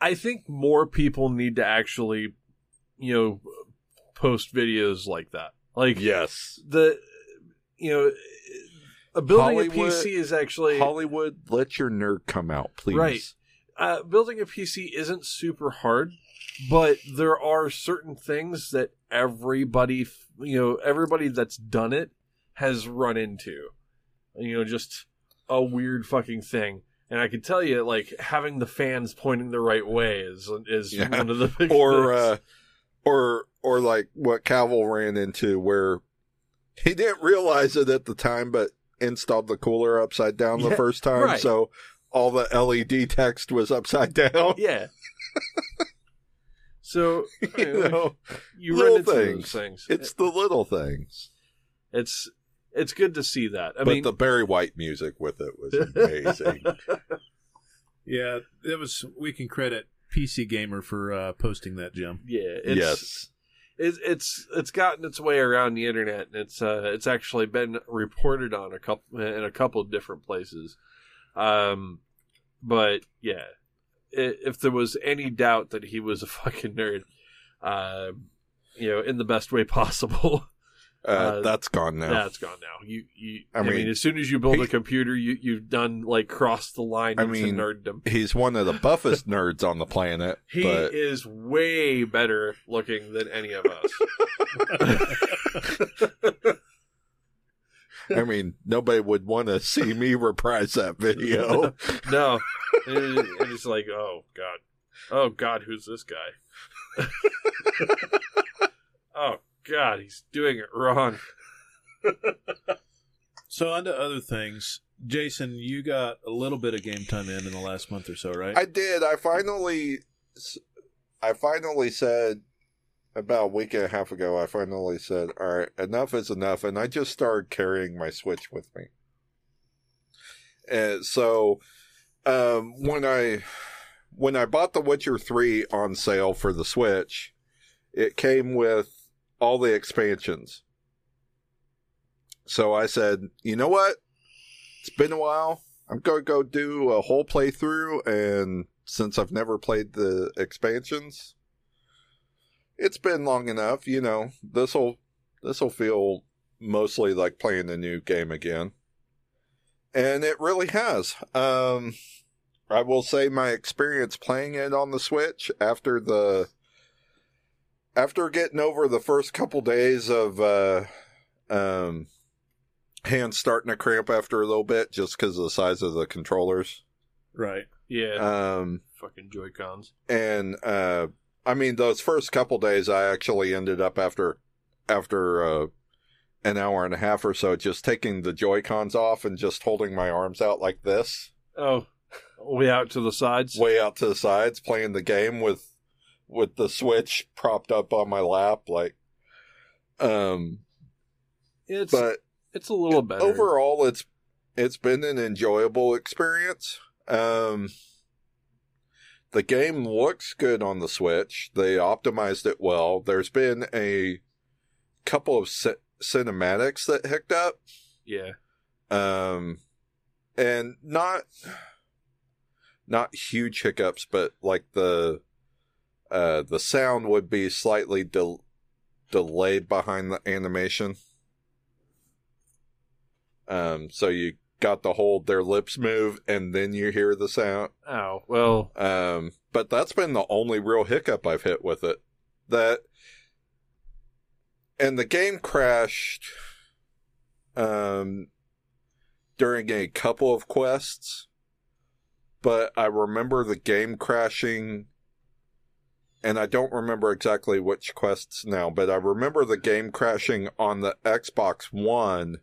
I think more people need to actually, you know, post videos like that. Like Yes. the, you know, a building Hollywood- a PC is actually Hollywood, let your nerd come out, please. Right. uh, building a PC isn't super hard, but there are certain things that everybody, you know, everybody that's done it has run into. You know, just a weird fucking thing. And I can tell you, like having the fans pointing the right way is is Yeah. one of the big Or uh or or like what Cavill ran into where he didn't realize it at the time but installed the cooler upside down the first time right. so all the LED text was upside down. [LAUGHS] yeah. so [LAUGHS] you know, you run into things. those things. it's the little things. it's it's good to see that. I but mean, the Barry White music with it was amazing. [LAUGHS] Yeah, it was. We can credit PC Gamer for uh, posting that, Jim. yeah, it's, yes. it's it's it's gotten its way around the internet and it's uh it's actually been reported on a couple in a couple of different places um but yeah if there was any doubt that he was a fucking nerd um you know in the best way possible Uh, [LAUGHS] uh, that's gone now. that's gone now you you I I, mean, mean, as soon as you build he- a computer you you've done like crossed the line I mean, nerddom He's one of the buffest nerds on the planet, he but is way better looking than any of us [LAUGHS] I mean, nobody would want to see me reprise that video. [LAUGHS] No, and, it- it's like, oh god, oh god, who's this guy? [LAUGHS] oh god, he's doing it wrong. [LAUGHS] So on to other things. Jason, you got a little bit of game time in in the last month or so, right? I did. I finally, I finally said about a week and a half ago. I finally said, "All right, enough is enough," and I just started carrying my Switch with me. And so, um, when I when I bought The Witcher Three on sale for the Switch, it came with all the expansions. So I said, you know what? It's been a while. I'm going to go do a whole playthrough, and since I've never played the expansions, it's been long enough. You know, this will this will feel mostly like playing a new game again, and it really has. Um, I will say my experience playing it on the Switch after the after getting over the first couple days of uh, um, hands starting to cramp after a little bit just because of the size of the controllers. right. Yeah, Um, fucking Joy Cons. and uh, I mean, those first couple days, I actually ended up after after uh, an hour and a half or so, just taking the Joy Cons off and just holding my arms out like this, Oh, way out to the sides. way out to the sides, playing the game with with the Switch propped up on my lap, like. Um, It's but it's a little better. overall it's it's been an enjoyable experience um the game looks good on the switch they optimized it well there's been a couple of ci- cinematics that hicked up yeah. um and not not huge hiccups but like the uh the sound would be slightly del- delayed behind the animation. Um so you got to hold their lips move and then you hear the sound. Oh well. um but that's been the only real hiccup i've hit with it. That and the game crashed um during a couple of quests but i remember the game crashing and i don't remember exactly which quests now but i remember the game crashing on the xbox one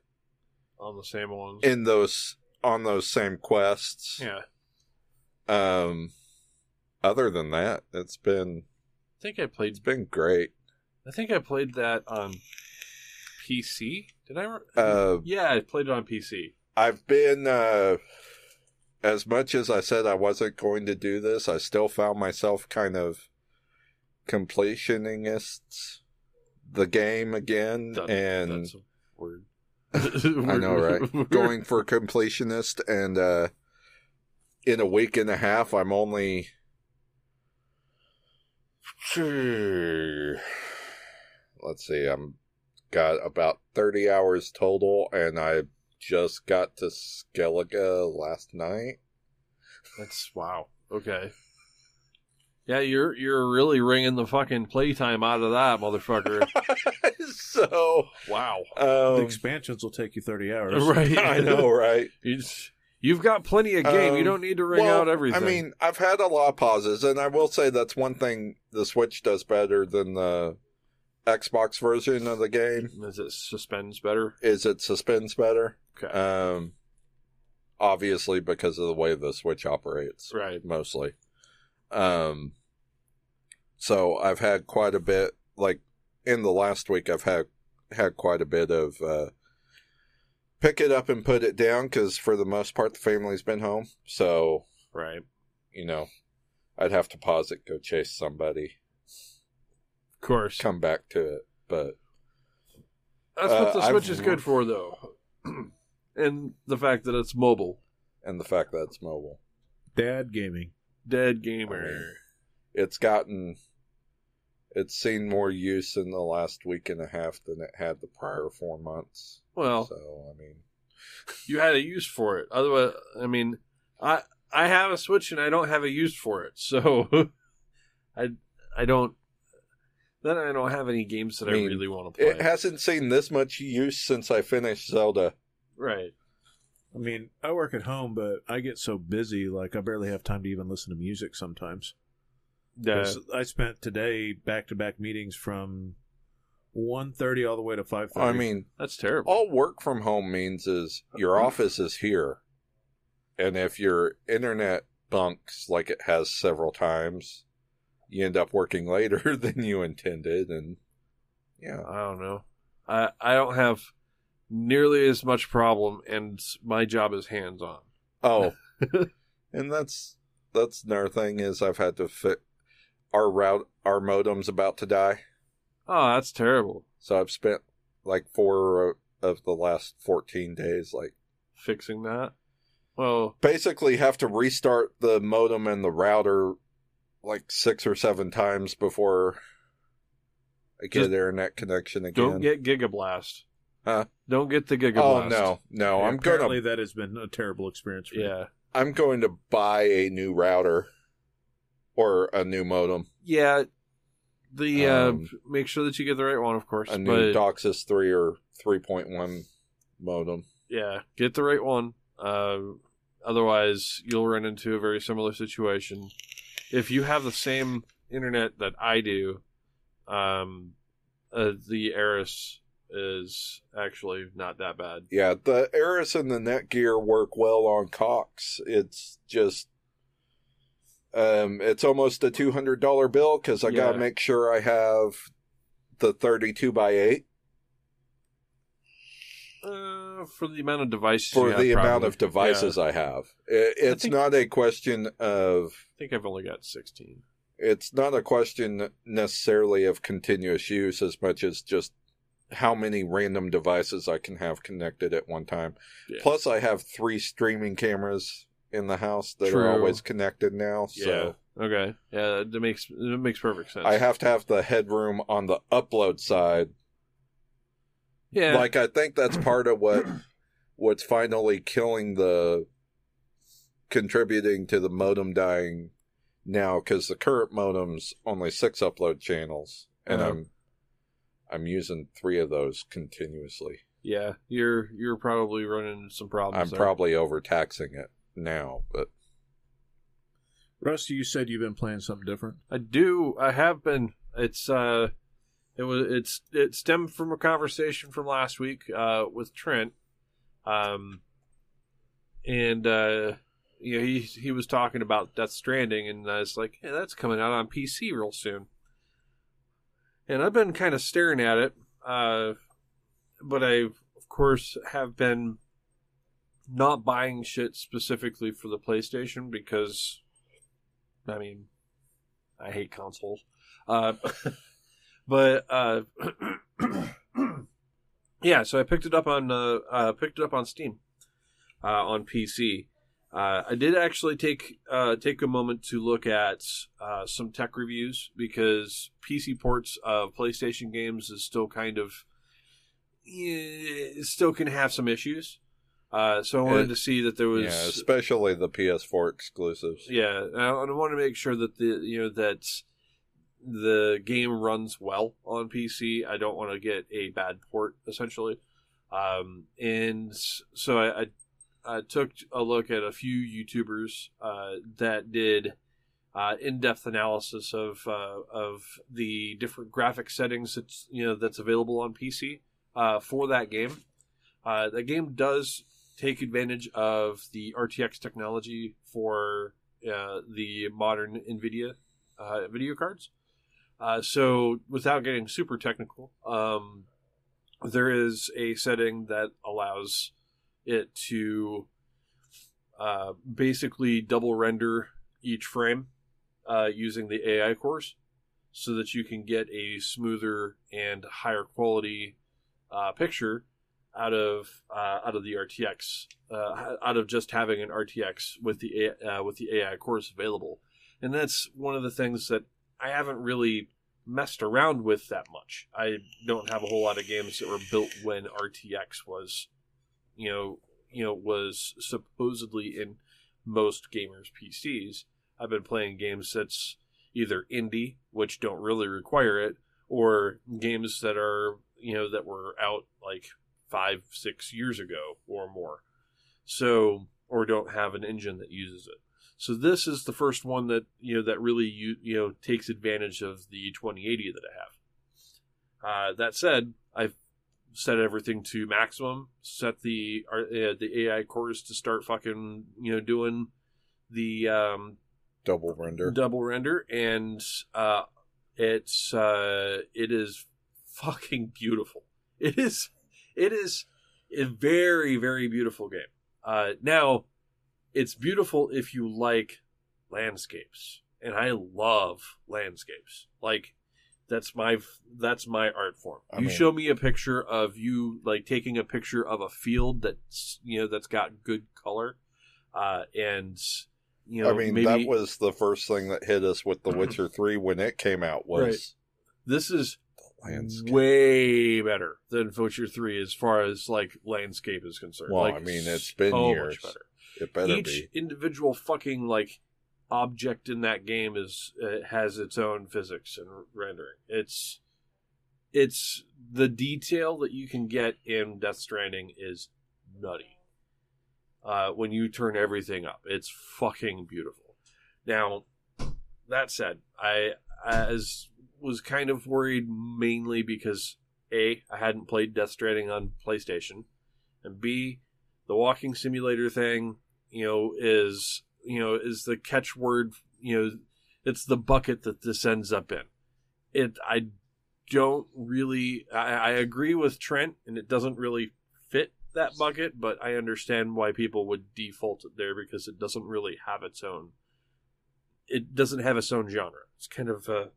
On the same ones. in those on those same quests yeah. um other than that it's been I think I played it's been great I think I played that on PC. Did I? Re- uh yeah, I played it on PC. I've been, uh, as much as I said I wasn't going to do this, I still found myself kind of completionists the game again That- and word. [LAUGHS] [LAUGHS] I know, right? going for completionist and, uh, in a week and a half, I'm only, [SIGHS] let's see, I'm got about 30 hours total and I just got to Skellige last night. That's wow. Okay. Yeah, you're you're really wringing the fucking playtime out of that motherfucker. [LAUGHS] so, wow. The um, expansions will take you 30 hours. [LAUGHS] [LAUGHS] Right. I know, right? You just- You've got plenty of game. you Um, don't need to wring well, out everything. I mean, I've had a lot of pauses, and I will say that's one thing the Switch does better than the Xbox version of the game is it suspends better? is it suspends better. Okay. Um, obviously because of the way the Switch operates, right. mostly. Um, so I've had quite a bit, like in the last week, I've had had quite a bit of uh, pick it up and put it down because for the most part the family's been home. So Right. you know, I'd have to pause it, go chase somebody, Of course. come back to it. But That's what Uh, the Switch I've- is good for, though. [CLEARS THROAT] and the fact that it's mobile. and the fact that it's mobile, Dad gaming. Dead gamer. it's gotten, it's seen more use in the last week and a half than it had the prior four months. Well, So I mean, [LAUGHS] you had a use for it. Otherwise, I mean, I I have a Switch and I don't have a use for it. So [LAUGHS] I I don't. Then I don't have any games that I, I mean, really want to play. it hasn't seen this much use since I finished Zelda. right. I mean, I work at home, but I get so busy, like I barely have time to even listen to music sometimes. Yeah. 'Cause I spent today back-to-back meetings from 1.30 all the way to 5.30. I mean, That's terrible. all work from home means is your uh-huh. office is here. And if your internet bunks like it has several times, you end up working later [LAUGHS] than you intended. And yeah, I don't know. I I don't have nearly as much problem, and my job is hands on. oh, [LAUGHS] and that's that's another thing is I've had to fit our route. Our modem's about to die, Oh, that's terrible. so I've spent like four of the last fourteen days like Fixing that. Well, basically have to restart the modem and the router like six or seven times before I get Just internet connection again. don't get Gigablast. Huh? Don't get the Gigablast. oh no, no! Yeah, I'm apparently gonna that has been a terrible experience for me. Yeah. I'm going to buy a new router or a new modem, Yeah. The Um, uh, make sure that you get the right one, of course. a new DOCSIS three or three point one modem. yeah, get the right one. Uh, otherwise, you'll run into a very similar situation. If you have the same internet that I do, um, uh, the Arris is actually not that bad. Yeah, the Arris and the Netgear work well on Cox. It's just, um, it's almost a two hundred dollar bill because I Yeah. gotta make sure I have the thirty two by eight. Uh, for the amount of devices, for the have, amount of devices I have. I- It's think- not a question of I think I've only got sixteen. it's not a question necessarily of continuous use as much as just how many random devices I can have connected at one time. Yeah. Plus, I have three streaming cameras in the house that True. are always connected now. So Yeah. Okay. Yeah, that makes that makes perfect sense. I have to have the headroom on the upload side. yeah. Like, I think that's part of what what's finally killing the contributing to the modem dying now because the current modem's only six upload channels and Uh-huh. i'm i'm using three of those continuously yeah. You're you're probably running some problems. i'm there. probably overtaxing it now but Rusty, you said you've been playing something different. I do. I have been. It's uh, it was it's it stemmed from a conversation from last week uh with Trent, um, and uh, you know he he was talking about Death Stranding, and I was like, yeah, that's coming out on PC real soon. And I've been kind of staring at it, uh, but I of course have been not buying shit specifically for the PlayStation because, I mean, I hate consoles. Uh, [LAUGHS] but uh, [CLEARS THROAT] yeah, so I picked it up on uh, uh, picked it up on Steam uh, on PC. Uh, I did actually take uh, take a moment to look at some tech reviews because PC ports of PlayStation games is still kind of eh, still can have some issues. Uh, so I wanted It- to see that there was yeah especially the ps4 exclusives yeah, I, I want to make sure that the you know that the game runs well on PC. I don't want to get a bad port essentially, um, and so I, I, I took a look at a few YouTubers uh, that did uh, in-depth analysis of uh, of the different graphic settings that's you know that's available on PC uh, for that game. Uh, the game does take advantage of the RTX technology for uh, the modern NVIDIA uh, video cards. Uh, so, without getting super technical, um, there is a setting that allows it to uh, basically double render each frame uh, using the AI cores so that you can get a smoother and higher quality uh, picture out of uh, out of the RTX, uh, out of just having an RTX with the A- uh, with the AI cores available, and that's one of the things that I haven't really messed around with that much. I don't have a whole lot of games that were built when RTX was, you know, you know, was supposedly in most gamers' PCs. I've been playing games that's either indie, which don't really require it, or games that are you know that were out like five, six years ago or more. So, or don't have an engine that uses it. So this is the first one that you know that really you you know takes advantage of the 2080 that I have. Uh, that said, I've set everything to maximum. Set the uh, the AI cores to start fucking you know doing the um, double render double render, and uh, it's uh, it is fucking beautiful. It is it is a very very beautiful game. Uh, now, it's beautiful if you like landscapes, and I love landscapes. Like that's my that's my art form. I you mean- show me a picture of you like taking a picture of a field that's you know that's got good color, uh, and you know i mean maybe that was the first thing that hit us with the witcher 3 when it came out was Right. this is landscape way better than Witcher Three as far as like landscape is concerned. Well, like, I mean, it's been so years. Much better. it better be. Each be individual fucking like object in that game is uh, has its own physics and rendering. It's it's the detail that you can get in Death Stranding is nutty. Uh, when you turn everything up, it's fucking beautiful. Now, that said, I as was kind of worried mainly because a I hadn't played Death Stranding on PlayStation, and b the walking simulator thing, you know, is you know is the catchword. You know, it's the bucket that this ends up in. It I don't really I, I agree with Trent, and it doesn't really fit that bucket, but I understand why people would default it there because it doesn't really have its own. It doesn't have its own genre. It's kind of a,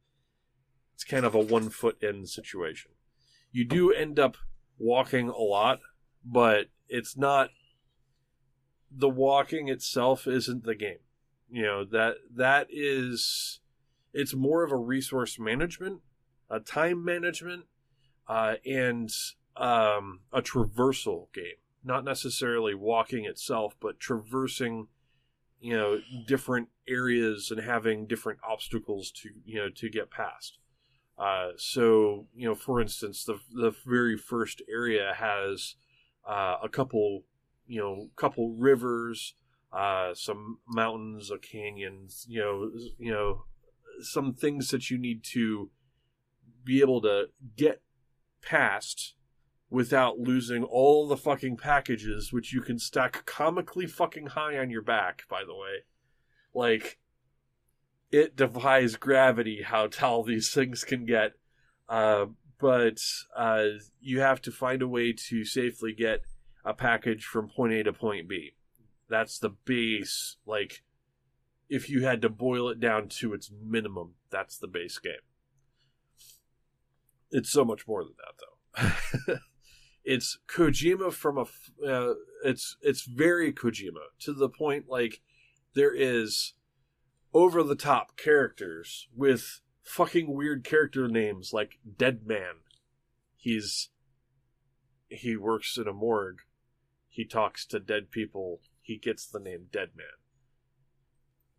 it's kind of a one foot in situation. You do end up walking a lot, but it's not. The walking itself isn't the game. You know that that is. It's more of a resource management, a time management, uh, and um, a traversal game. Not necessarily walking itself, but traversing, you know, different areas and having different obstacles to you know to get past. Uh, so you know, for instance, the the very first area has uh, a couple, you know, couple rivers, uh, some mountains, a canyons, you know, you know, some things that you need to be able to get past without losing all the fucking packages, which you can stack comically fucking high on your back, by the way. Like, it defies gravity how tall these things can get. Uh, but uh, you have to find a way to safely get a package from point A to point B. That's the base. Like, if you had to boil it down to its minimum, that's the base game. It's so much more than that, though. [LAUGHS] it's Kojima from a. Uh, it's it's very Kojima to the point like there is over the top characters with fucking weird character names like Dead Man. He's he works in a morgue. He talks to dead people. He gets the name Dead Man.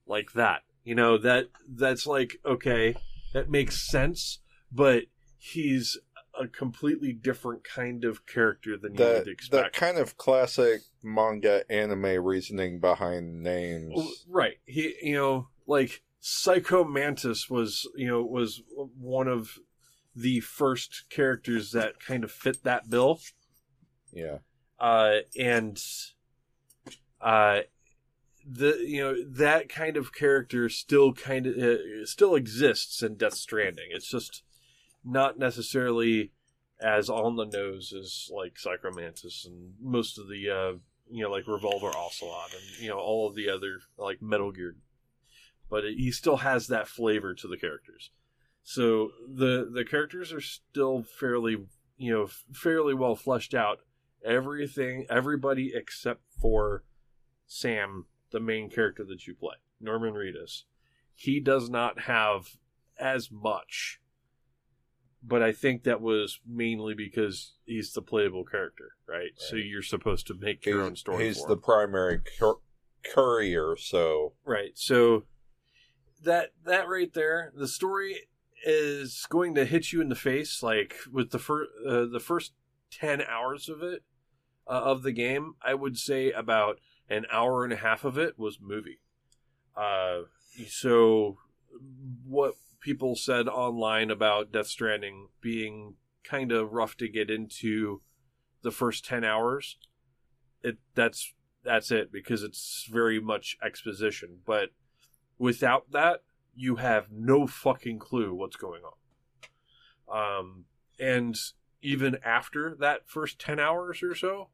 Like that. You know, that that's like okay, that makes sense, but he's a completely different kind of character than you would That, that kind of classic manga anime reasoning behind names. Well, Right. He, you know, like Psycho Mantis was, you know, was one of the first characters that kind of fit that bill. Yeah. Uh, and, uh, the, you know, that kind of character still kind of, uh, still exists in Death Stranding. It's just not necessarily as on the nose as like Psycho Mantis and most of the, uh, you know, like Revolver Ocelot and, you know, all of the other, like Metal Gear but he still has that flavor to the characters. So the the characters are still fairly you know fairly well fleshed out. Everything, everybody except for Sam, the main character that you play, Norman Reedus, he does not have as much. But I think that was mainly because he's the playable character, right? So you're supposed to make your own story. he's the him. primary cur- courier, so Right. So that that right there, the story is going to hit you in the face like with the first uh, the first 10 hours of it uh, of the game. I would say about an hour and a half of it was movie. Uh so what people said online about Death Stranding being kind of rough to get into the first 10 hours. It that's that's it because it's very much exposition. But without that you have no fucking clue what's going on. Um and even after that first 10 hours or so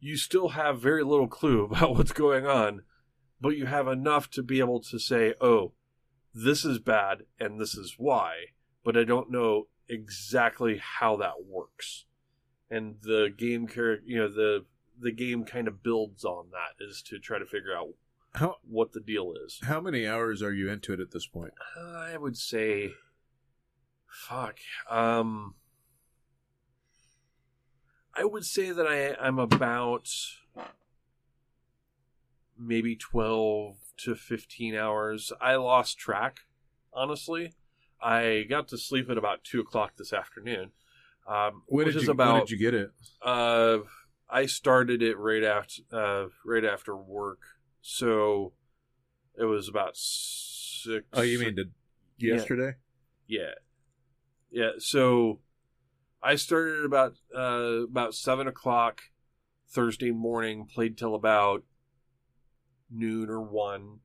you still have very little clue [LAUGHS] about what's going on but you have enough to be able to say oh this is bad and this is why but i don't know exactly how that works and the game character you know the the game kind of builds on that is to try to figure out How what the deal is. how many hours are you into it at this point? I would say, fuck. Um, I would say that I I'm about maybe twelve to fifteen hours. I lost track, honestly. I got to sleep at about two o'clock this afternoon. Um, When which did is you about when did you get it? uh, I started it right after uh, right after work, so it was about six. Oh, you mean Yeah. yesterday? Yeah, yeah. So I started about uh, about seven o'clock Thursday morning. Played till about noon or one,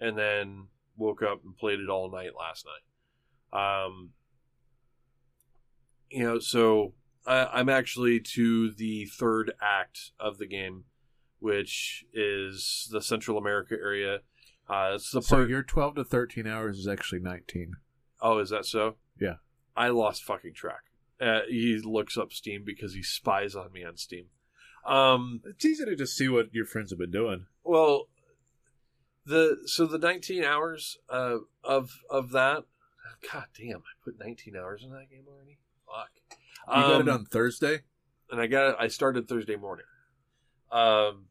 and then woke up and played it all night last night. Um, you know, so I, I'm actually to the third act of the game, which is the Central America area. Uh, it's the So part. your 12 to 13 hours is actually 19. oh, is that so? Yeah. I lost fucking track. Uh, he looks up Steam because he spies on me on Steam. Um, It's easy to just see what your friends have been doing. well, the so the 19 hours uh, of of that. God damn! I put 19 hours in that game already. Fuck. You got Um, it on Thursday? and I got it. I started Thursday morning. Um,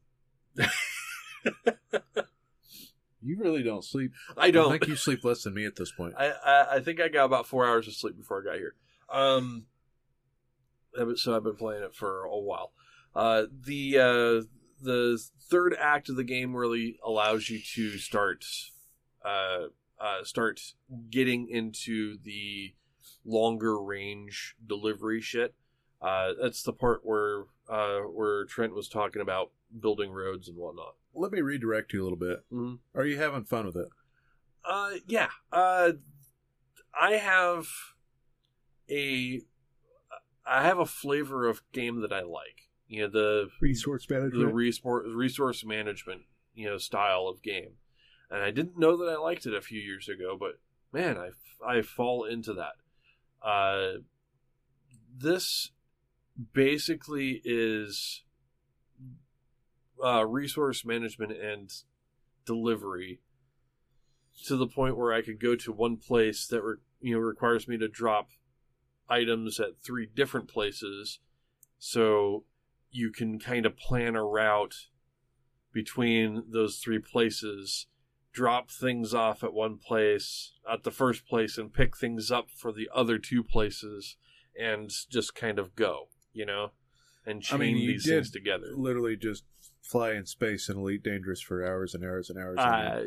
[LAUGHS] You really don't sleep. I don't. I think you sleep less than me at this point. I, I I think I got about four hours of sleep before I got here. Um, so I've been playing it for a while. Uh, the uh, the third act of the game really allows you to start uh, uh, start getting into the longer range delivery shit. Uh, that's the part where uh, where Trent was talking about building roads and whatnot. Let me redirect you a little bit. Mhm. Are you having fun with it? Uh, yeah. Uh, I have a I have a flavor of game that I like. You know the Resource management, the resource resource management you know style of game, and I didn't know that I liked it a few years ago, but man, I I fall into that. Uh, this basically is uh, resource management and delivery to the point where I could go to one place that re- you know requires me to drop items at three different places, so you can kind of plan a route between those three places, drop things off at one place at the first place, and pick things up for the other two places, and just kind of go, you know, and I chain mean, you these things together. Literally just fly in space and Elite Dangerous for hours and hours and hours. and uh,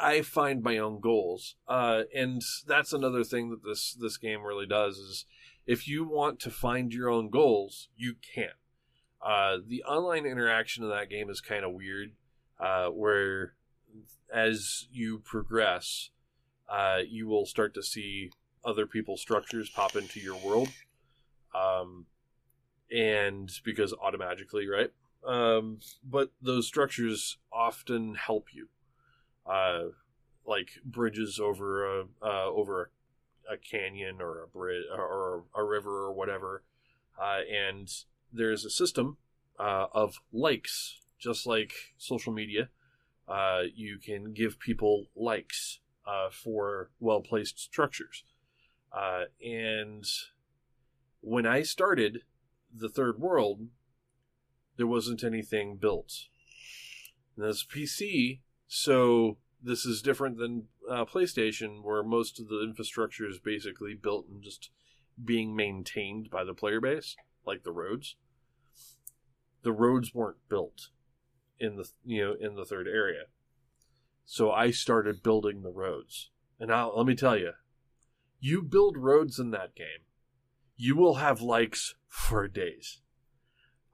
I find my own goals, uh, and that's another thing that this this game really does is if you want to find your own goals, you can. Uh, the online interaction in that game is kind of weird, uh, where as you progress, uh, you will start to see other people's structures pop into your world, um, and because automatically, right? Um, but those structures often help you uh, like bridges over a uh, over a canyon or a bridge or a river or whatever, uh, and there's a system uh, of likes, just like social media. Uh, you can give people likes uh, for well placed structures, uh, and when I started the third world, there wasn't anything built. And this PC so this is different than uh, PlayStation, where most of the infrastructure is basically built and just being maintained by the player base, like the roads. The roads weren't built in the you know in the third area, so I started building the roads. And now let me tell you, you build roads in that game, you will have likes for days.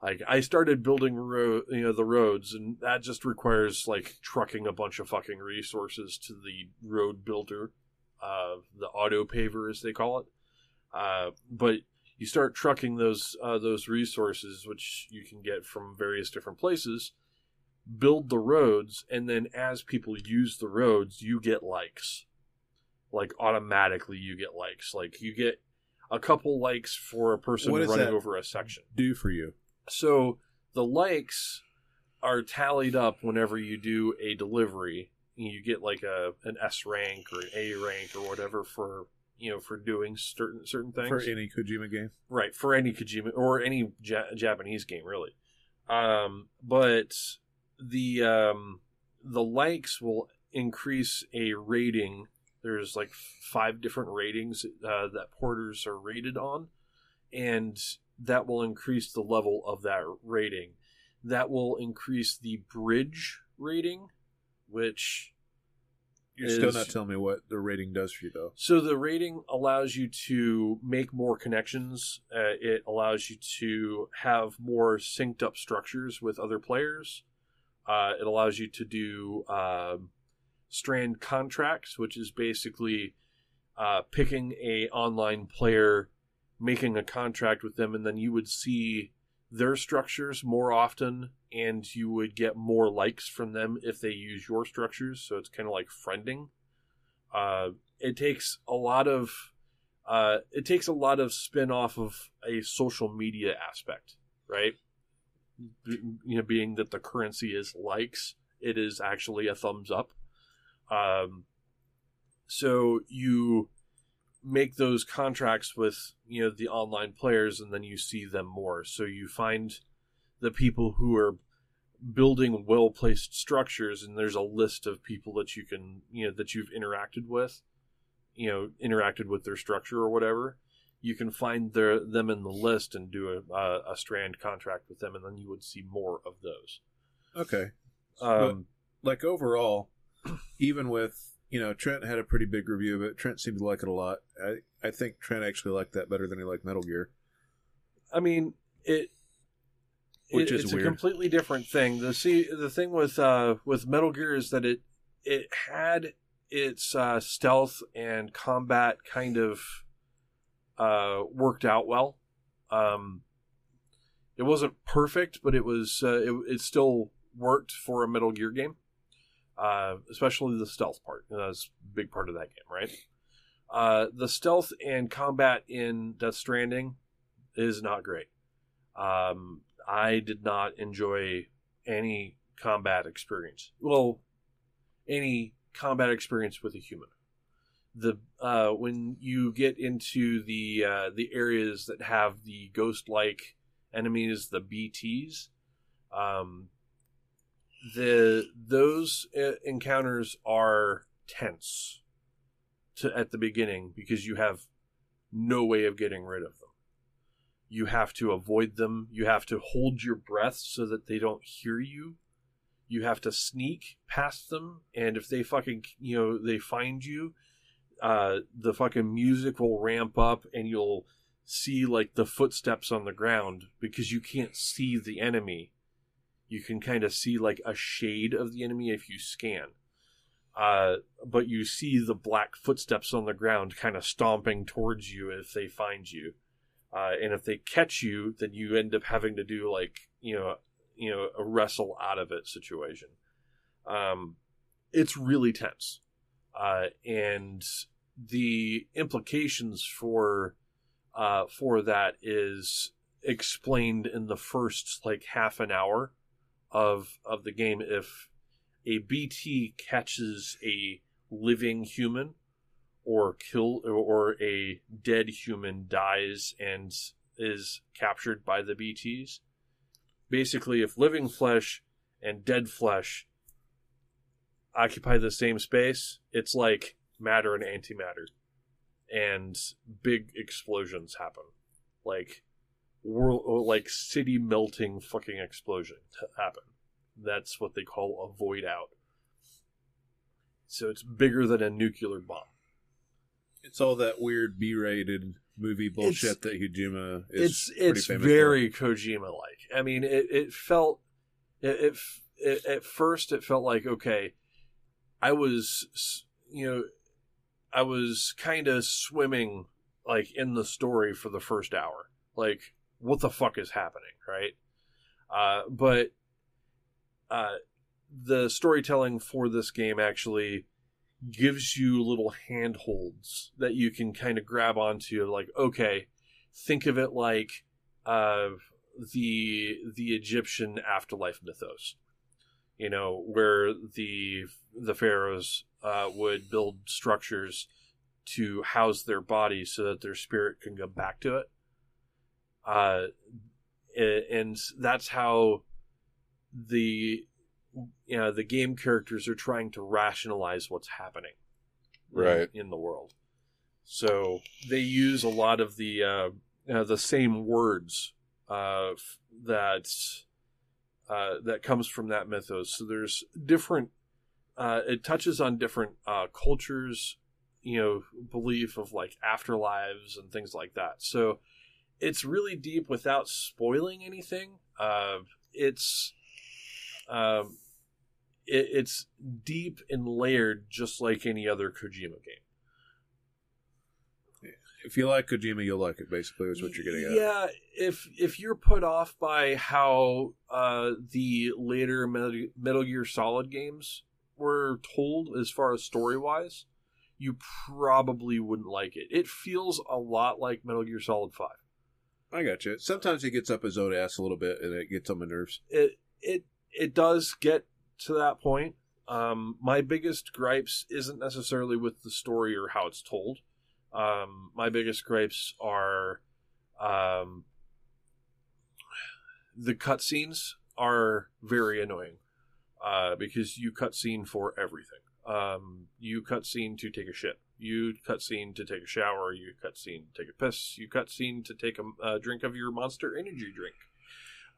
Like I started building ro- you know the roads, and that just requires like trucking a bunch of fucking resources to the road builder, uh, the auto paver as they call it. Uh, but you start trucking those uh, those resources, which you can get from various different places. Build the roads, and then as people use the roads, you get likes. Like automatically, you get likes. Like you get a couple likes for a person running that- over a section. do for you. So the likes are tallied up whenever you do a delivery. You get like a an S rank or an A rank or whatever for you know for doing certain certain things. For any Kojima game. Right, for any Kojima or any ja- Japanese game, really. Um, but the um, the likes will increase a rating. There's like five different ratings uh, that porters are rated on, and that will increase the level of that rating. That will increase the bridge rating, which You're still not telling me what the rating does for you, though. so the rating allows you to make more connections. Uh, it allows you to have more synced up structures with other players. Uh, it allows you to do um, strand contracts, which is basically uh, picking a online player making a contract with them, and then you would see their structures more often, and you would get more likes from them if they use your structures. So it's kind of like friending. Uh, it takes a lot of uh, it takes a lot of spin off of a social media aspect, right? You know, being that the currency is likes, it is actually a thumbs up. Um, so you make those contracts with you know the online players, and then you see them more. So you find the people who are building well placed structures, and there's a list of people that you can you know that you've interacted with, you know, interacted with their structure or whatever. You can find their them in the list and do a, a, a strand contract with them, and then you would see more of those. Okay. Um, Like overall, even with you know Trent had a pretty big review of it. Trent seemed to like it a lot. I I think Trent actually liked that better than he liked Metal Gear. I mean, it. Which it- is it's weird. a completely different thing. The see the thing with uh with Metal Gear is that it it had its uh, stealth and combat kind of uh worked out well. Um, it wasn't perfect, but it was uh, it, it still worked for a Metal Gear game. Uh, especially the stealth part. That's a big part of that game, right? Uh, the stealth and combat in Death Stranding is not great. Um, I did not enjoy any combat experience. Well, any combat experience with a human. The uh, when you get into the uh, the areas that have the ghost like enemies, the BTS, um, the those uh, encounters are tense to at the beginning because you have no way of getting rid of them you have to avoid them. You have to hold your breath so that they don't hear you. You have to sneak past them, and if they fucking you know they find you, uh, the fucking music will ramp up, and you'll see like the footsteps on the ground because you can't see the enemy. You can kind of see like a shade of the enemy if you scan. Uh, but you see the black footsteps on the ground kind of stomping towards you if they find you uh, and if they catch you, then you end up having to do like you know, you know, a wrestle out of it situation. Um, it's really tense, uh, and the implications for uh, for that is explained in the first like half an hour of of the game. If a BT catches a living human, or kill or a dead human dies and is captured by the BTs. Basically, if living flesh and dead flesh occupy the same space, it's like matter and antimatter, and big explosions happen, like world, or like city melting fucking explosion to happen. That's what they call a void out. So it's bigger than a nuclear bomb. It's all that weird B-rated movie bullshit that Kojima is. it's it's very Kojima like. I mean, it it felt it, it, it at first it felt like okay, I was you know I was kind of swimming like in the story for the first hour. Like what the fuck is happening, right? Uh, but uh, the storytelling for this game actually gives you little handholds that you can kind of grab onto like okay think of it like uh, the the Egyptian afterlife mythos you know where the the pharaohs uh, would build structures to house their bodies so that their spirit can go back to it uh, and that's how the you know the game characters are trying to rationalize what's happening Right. in, in the world. So they use a lot of the uh, uh, the same words uh, that uh, that comes from that mythos. So there's different uh, it touches on different uh, cultures you know belief of like afterlives and things like that. So it's really deep without spoiling anything uh, it's um, it, it's deep and layered, just like any other Kojima game. if you like Kojima, you'll like it. Basically, is what you're getting at. Yeah, if if you're put off by how uh, the later Metal, Metal Gear Solid games were told as far as story wise, you probably wouldn't like it. It feels a lot like Metal Gear Solid Five. I got you. Sometimes he gets up his own ass a little bit, and it gets on my nerves. It it it does get to that point. Um, my biggest gripes isn't necessarily with the story or how it's told. Um, my biggest gripes are um, the cutscenes are very annoying uh, because you cutscene for everything. Um, you cutscene to take a shit. You cutscene to take a shower. You cutscene to take a piss. You cutscene to take a, a drink of your Monster Energy drink,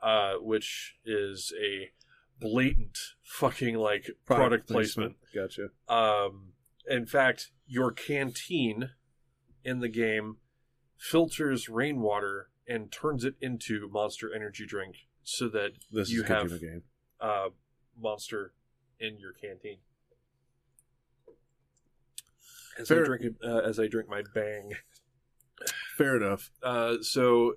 uh, which is a blatant fucking like product, placement. Gotcha. Um, in fact, your canteen in the game filters rainwater and turns it into Monster Energy drink, so that This you have game. uh, Monster in your canteen. As I drink uh, as I drink my bang. Fair enough. Uh, so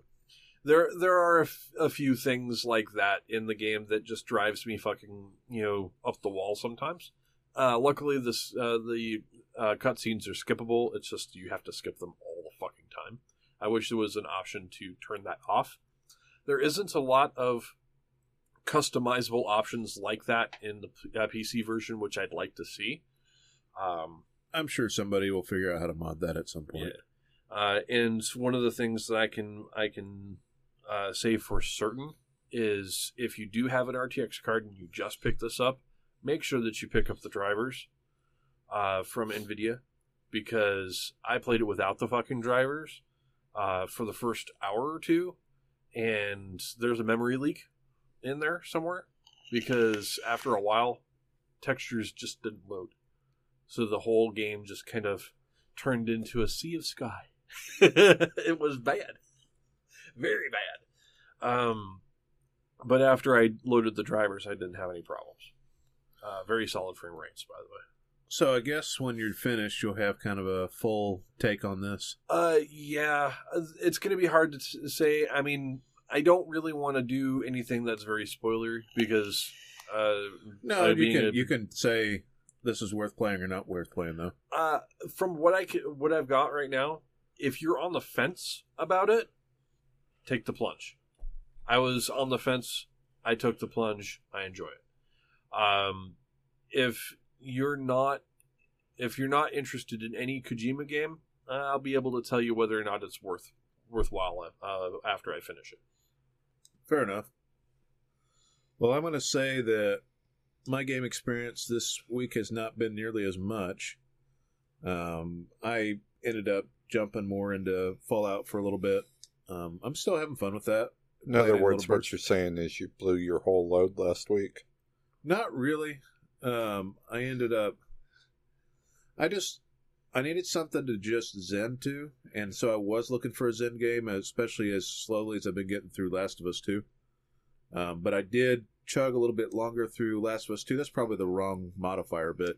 there there are a, f- a few things like that in the game that just drives me fucking you know up the wall sometimes. Uh, luckily, this uh, the uh, cutscenes are skippable. It's just you have to skip them all the fucking time. I wish there was an option to turn that off. There isn't a lot of customizable options like that in the uh, PC version, which I'd like to see. Um, I'm sure somebody will figure out how to mod that at some point. yeah. Uh, and one of the things that I can I can uh, say for certain is if you do have an RTX card and you just pick this up, make sure that you pick up the drivers uh, from Nvidia because I played it without the fucking drivers uh, for the first hour or two, and there's a memory leak in there somewhere because after a while, textures just didn't load, so the whole game just kind of turned into a sea of sky. [LAUGHS] it was bad, very bad. Um, but after I loaded the drivers, I didn't have any problems. Uh, very solid frame rates, by the way. So I guess when you're finished, you'll have kind of a full take on this. Uh, yeah, it's going to be hard to say. I mean, I don't really want to do anything that's very spoilery because, uh, No, uh, you can a- you can say this is worth playing or not worth playing though. uh, from what I can, what I've got right now, if you're on the fence about it, take the plunge. I was on the fence. I took the plunge. I enjoy it. Um, if you're not, if you're not interested in any Kojima game, uh, I'll be able to tell you whether or not it's worth worthwhile uh, after I finish it. Fair enough. Well, I'm going to say that my game experience this week has not been nearly as much. Um, I ended up jumping more into Fallout for a little bit. Um, I'm still having fun with that. In other words, what bit. you're saying is you blew your whole load last week. Not really. Um, I ended up. I just I needed something to just zen to, and so I was looking for a zen game, especially as slowly as I've been getting through Last of Us Two. Um, but I did chug a little bit longer through Last of Us Two. That's probably the wrong modifier, but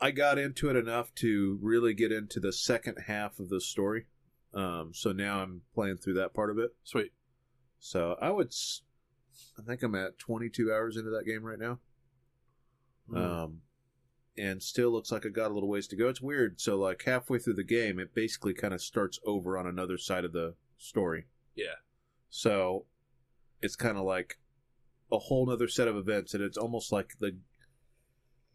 I got into it enough to really get into the second half of the story. Um, so now I'm playing through that part of it. Sweet. So I would, s- I think I'm at 22 hours into that game right now. Um, and still looks like I got a little ways to go. It's weird. So like halfway through the game, it basically kind of starts over on another side of the story. Yeah. So it's kind of like a whole other set of events, and it's almost like the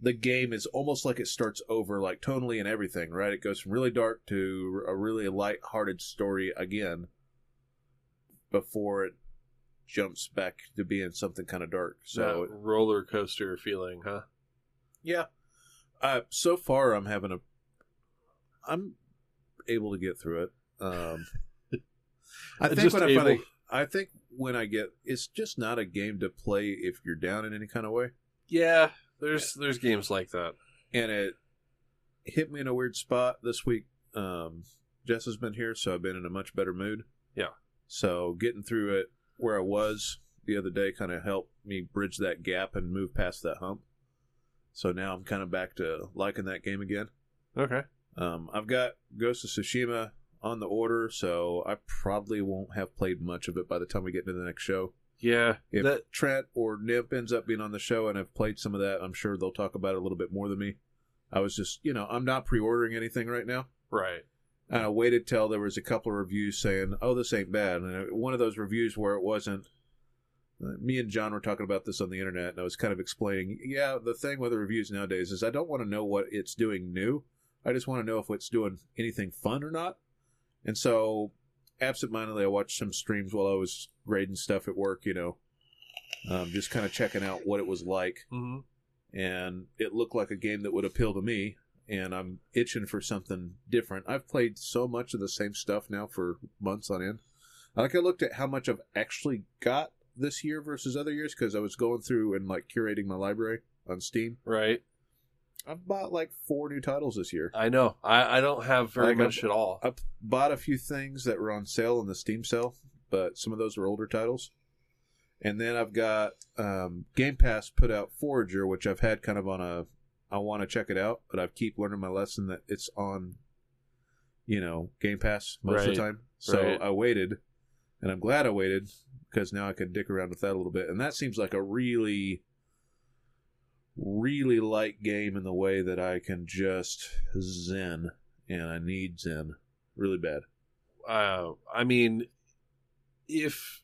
the game is almost like it starts over, like tonally and everything. Right? It goes from really dark to a really light-hearted story again before it jumps back to being something kind of dark. So that roller coaster feeling, huh? yeah. Uh, so far, I'm having a. I'm able to get through it. Um, [LAUGHS] I think Just when I able- finally, I think when I get, it's just not a game to play if you're down in any kind of way, Yeah, there's there's games like that. and it hit me in a weird spot this week. Um, Jess has been here, so I've been in a much better mood. Yeah. So getting through it where I was the other day kind of helped me bridge that gap and move past that hump. So now I'm kind of back to liking that game again. Okay. Um, I've got Ghost of Tsushima on the order, so I probably won't have played much of it by the time we get into the next show. Yeah, If that Trent or Nip ends up being on the show and I've played some of that, I'm sure they'll talk about it a little bit more than me. I was just, you know, I'm not pre-ordering anything right now. right. And I waited till there was a couple of reviews saying, "Oh, this ain't bad." And one of those reviews where it wasn't. uh, Me and John were talking about this on the internet, and I was kind of explaining. Yeah, the thing with the reviews nowadays is I don't want to know what it's doing new. I just want to know if it's doing anything fun or not. And so, absentmindedly, I watched some streams while I was grading stuff at work. You know, um, just kind of checking out what it was like hmm and it looked like a game that would appeal to me and i'm itching for something different i've played so much of the same stuff now for months on end like i looked at how much i've actually got this year versus other years because i was going through and like curating my library on steam Right. I've bought like four new titles this year I know. I, I don't have very Like, much at all. i've bought a few things that were on sale in the steam sale but some of those were older titles and then I've got um, Game Pass put out Forager, which I've had kind of on a I want to check it out, but I keep learning my lesson that it's on, you know, Game Pass most of the time. So Right. I waited, and I'm glad I waited because now I can dick around with that a little bit, and that seems like a really, really light game in the way that I can just zen, and I need zen really bad. Uh, I mean, if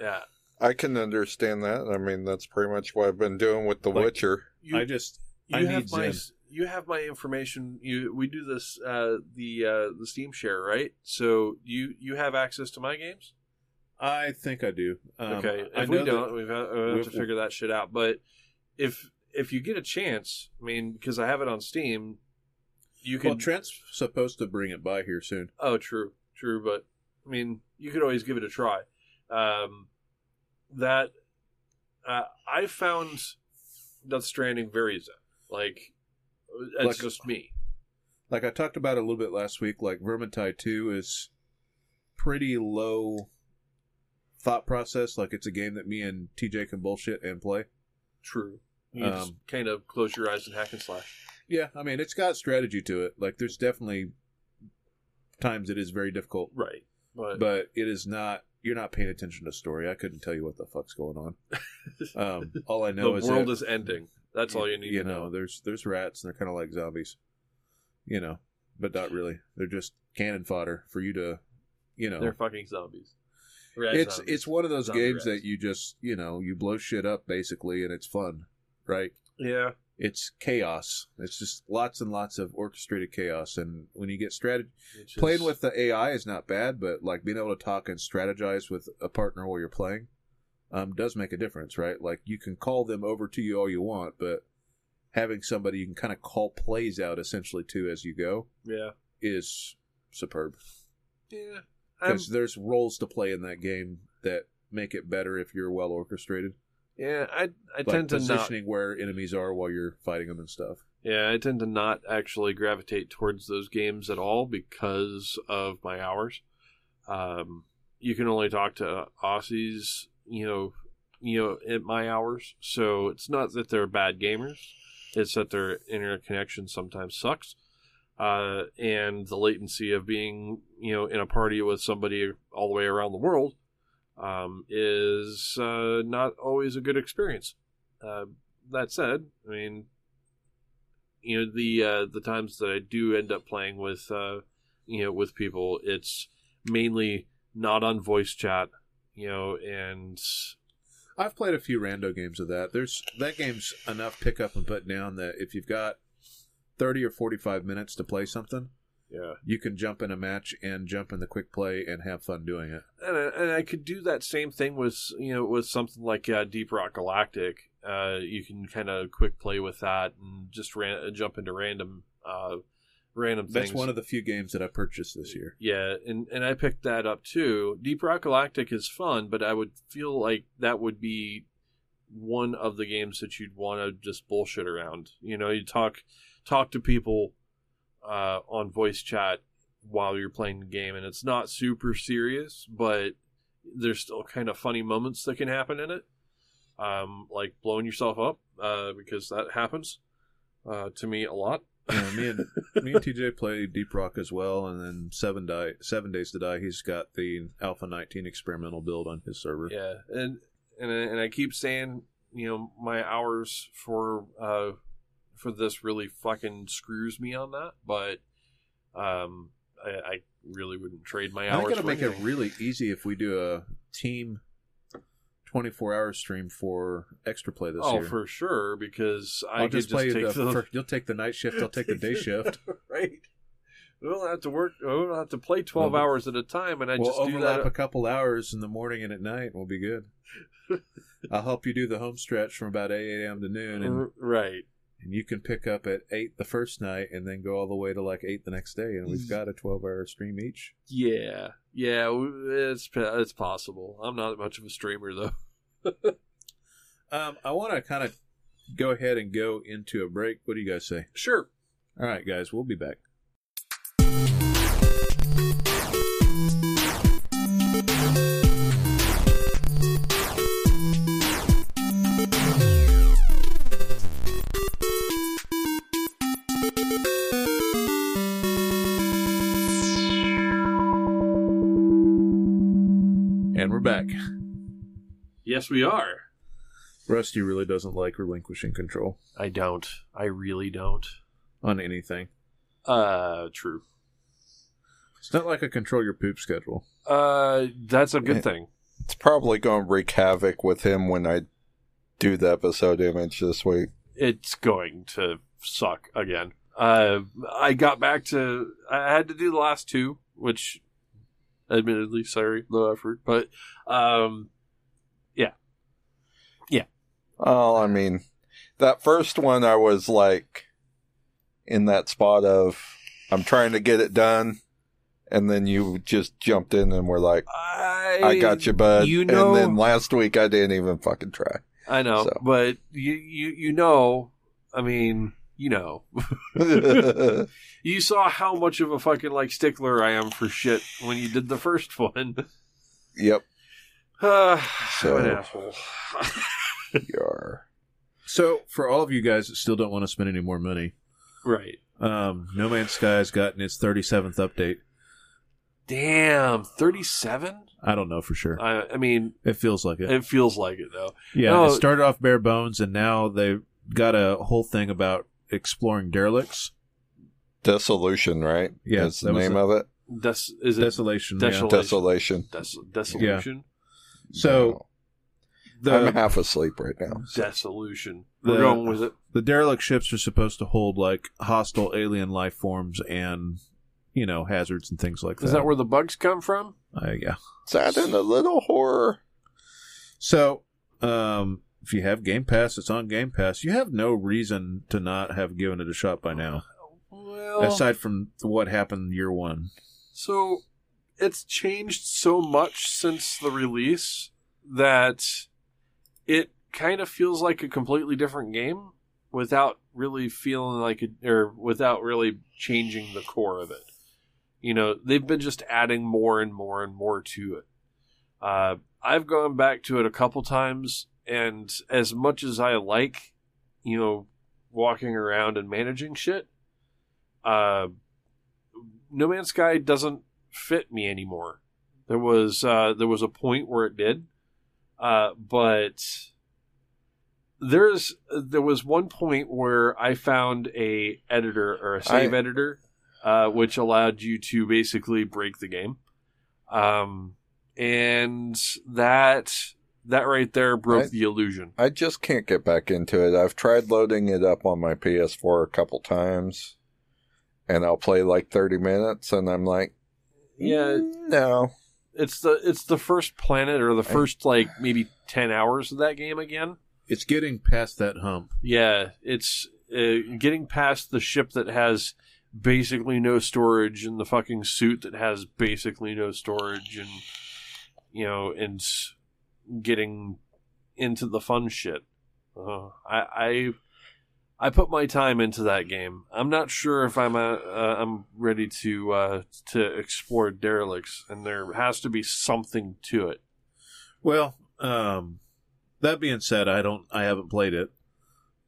yeah, I can understand that. I mean, that's pretty much what I've been doing with The Like- Witcher. you, I just you I have need my Zen. you have my information. You we do this uh, the uh, the Steam share right. So you you have access to my games. I think I do. Um, okay, I if we don't, we've got, we have We've- to figure that shit out. But if if you get a chance, I mean, because I have it on Steam, you can. Well, Trent's supposed to bring it by here soon. Oh, true, true. But I mean, you could always give it a try. Um, that uh, I found Death Stranding very zen. Like it's Like- just me. Like I talked about a little bit last week, like Vermintide 2 is pretty low thought process. Like it's a game that me and TJ can bullshit and play. True. You just Um, kind of close your eyes and hack and slash. Yeah, I mean, it's got strategy to it. Like there's definitely times it is very difficult, Right. But, but it is not. You're not paying attention to story. I couldn't tell you what the fuck's going on. [LAUGHS] Um, all I the know is the world that, is ending. That's all you need You to know, know. there's there's rats and they're kind of like zombies. You know, but not really. They're just cannon fodder for you to, you know. They're fucking zombies. Rat it's zombies. it's one of those Zombie games rats. that you just you know you blow shit up basically and it's fun, right? yeah. It's chaos. It's just lots and lots of orchestrated chaos, and when you get strategy, playing with the AI is not bad, but like being able to talk and strategize with a partner while you're playing, um, does make a difference, right? Like you can call them over to you all you want, but having somebody you can kind of call plays out essentially to as you go yeah is superb yeah. Because there's roles to play in that game that make it better if you're well orchestrated. Yeah. I I Like tend to not positioning where enemies are while you're fighting them and stuff. Yeah, I tend to not actually gravitate towards those games at all because of my hours. Um, you can only talk to Aussies, you know, you know, at my hours. So it's not that they're bad gamers; it's that their internet connection sometimes sucks, uh, and the latency of being, you know, in a party with somebody all the way around the world um, is uh, not always a good experience. Uh, that said, I mean, you know the uh, the times that I do end up playing with uh, you know with people, it's mainly not on voice chat, you know, and I've played a few rando games of that. There's that game's enough pick up and put down that if you've got thirty or forty five minutes to play something, yeah, you can jump in a match and jump in the quick play and have fun doing it. and I, and I could do that same thing with you know with something like uh, Deep Rock Galactic. Uh, you can kind of quick play with that and just ran, jump into random uh, random That's things. one of the few games that I purchased this year. Yeah, and and I picked that up too. Deep Rock Galactic is fun, but I would feel like that would be one of the games that you'd want to just bullshit around. You know, you talk talk to people uh, on voice chat while you're playing the game, and it's not super serious, but there's still kind of funny moments that can happen in it, um, like blowing yourself up uh, because that happens uh, to me a lot. Yeah, me and me and TJ play Deep Rock as well, and then Seven Die Seven Days to Die. He's got the Alpha 19 experimental build on his server. Yeah, and and I- and I keep saying, you know, my hours for uh for this really fucking screws me on that, but um, I, I really wouldn't trade my hours. I'm gonna make it really easy if we do a team 24 hour stream for extra play this oh, year. for sure, because I I'll could just play take the, the, you'll take the night shift. I'll take the day [LAUGHS] shift. right. We don't have to work. We don't have to play twelve Well, hours at a time, and I we'll just do overlap that. a couple hours in the morning and at night. We'll be good. [LAUGHS] I'll help you do the home stretch from about 8 a.m. to noon, and, right. And you can pick up at 8 the first night and then go all the way to like 8 the next day. And we've got a 12 hour stream each. Yeah. Yeah. It's it's possible. I'm not much of a streamer though. [LAUGHS] Um, I want to kind of go ahead and go into a break. What do you guys say? Sure. All right, guys, we'll be back. Yes, we are. Rusty really doesn't like relinquishing control I don't. I really don't. on anything. Uh, true. It's not like a control your poop schedule. Uh, that's a good Yeah. thing. It's probably going to wreak havoc with him when I do the episode image this week. It's going to suck again. Uh, I got back to. I had to do the last two, which, admittedly, sorry, low effort, but um, Oh, I mean, that first one, I was like in that spot of I'm trying to get it done, and then you just jumped in and were like, I "I got you, bud." you know- and then last week I didn't even fucking try. I know, So. but you you you know, I mean, you know, [LAUGHS] you saw how much of a fucking like stickler I am for shit when you did the first [LAUGHS] one. yep, [SIGHS] Uh, So- an asshole. [LAUGHS] you are. So, for all of you guys that still don't want to spend any more money, right. um, No Man's Sky has gotten its 37th update. Damn, thirty-seven. I don't know for sure. I I mean, It feels like it. it feels like it though. yeah, no. it started off bare bones, and now they've got a whole thing about exploring derelicts. Dissolution, right? Yeah, That's the that was name a- of it. Des- is it Desolation. Desol- yeah. Desolation. des- dissolution? So No. I'm half asleep right now. Dissolution. The- We're going with it. the derelict ships are supposed to hold like hostile alien life forms and you know hazards and things like that. Is that where the bugs come from? Uh, yeah. Is that in a little horror? So, um, if you have Game Pass, it's on Game Pass. You have no reason to not have given it a shot by now, Well, aside from what happened year one. So it's changed so much since the release that it kind of feels like a completely different game without really feeling like it or without really changing the core of it. You know, they've been just adding more and more and more to it. Uh, I've gone back to it a couple times, and as much as I like, you know, walking around and managing shit, uh, no Man's Sky doesn't fit me anymore. There was uh, there was a point where it did, uh, but there's there was one point where I found a editor or a save I- editor, uh, which allowed you to basically break the game, um, and that that right there broke I- the illusion. I just can't get back into it. I've tried loading it up on my PS4 a couple times, and I'll play like 30 minutes, and I'm like, Yeah, "Mm, no. It's the it's the first planet or the first like maybe ten hours of that game again. It's getting past that hump. Yeah, it's uh, getting past the ship that has basically no storage and the fucking suit that has basically no storage and you know and getting into the fun shit. Uh, I I I put my time into that game. I'm not sure if I'm uh, uh, I'm ready to uh, to explore derelicts, and there has to be something to it. Well, um, that being said, I don't, I haven't played it,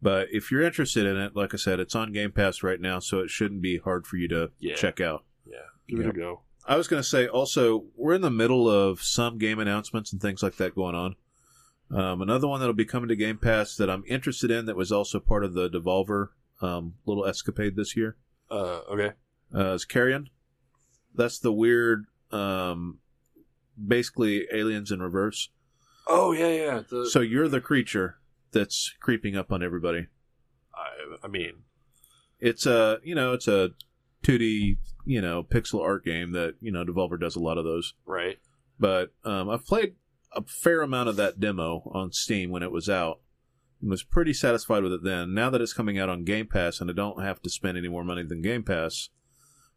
But if you're interested in it, like I said, it's on Game Pass right now, so it shouldn't be hard for you to Yeah. check out. Yeah, give it a go. I was going to say also, we're in the middle of some game announcements and things like that going on. Um, another one that'll be coming to Game Pass that I'm interested in that was also part of the Devolver um, little escapade this year Uh, okay. uh, is Carrion. That's the weird, um, basically aliens in reverse. Oh yeah, yeah. The, So you're the creature that's creeping up on everybody. I, I mean, It's a you know it's a 2D you know pixel art game that you know Devolver does a lot of those. right? But um, I've played a fair amount of that demo on Steam when it was out. And was pretty satisfied with it then. Now that it's coming out on Game Pass and I don't have to spend any more money than Game Pass,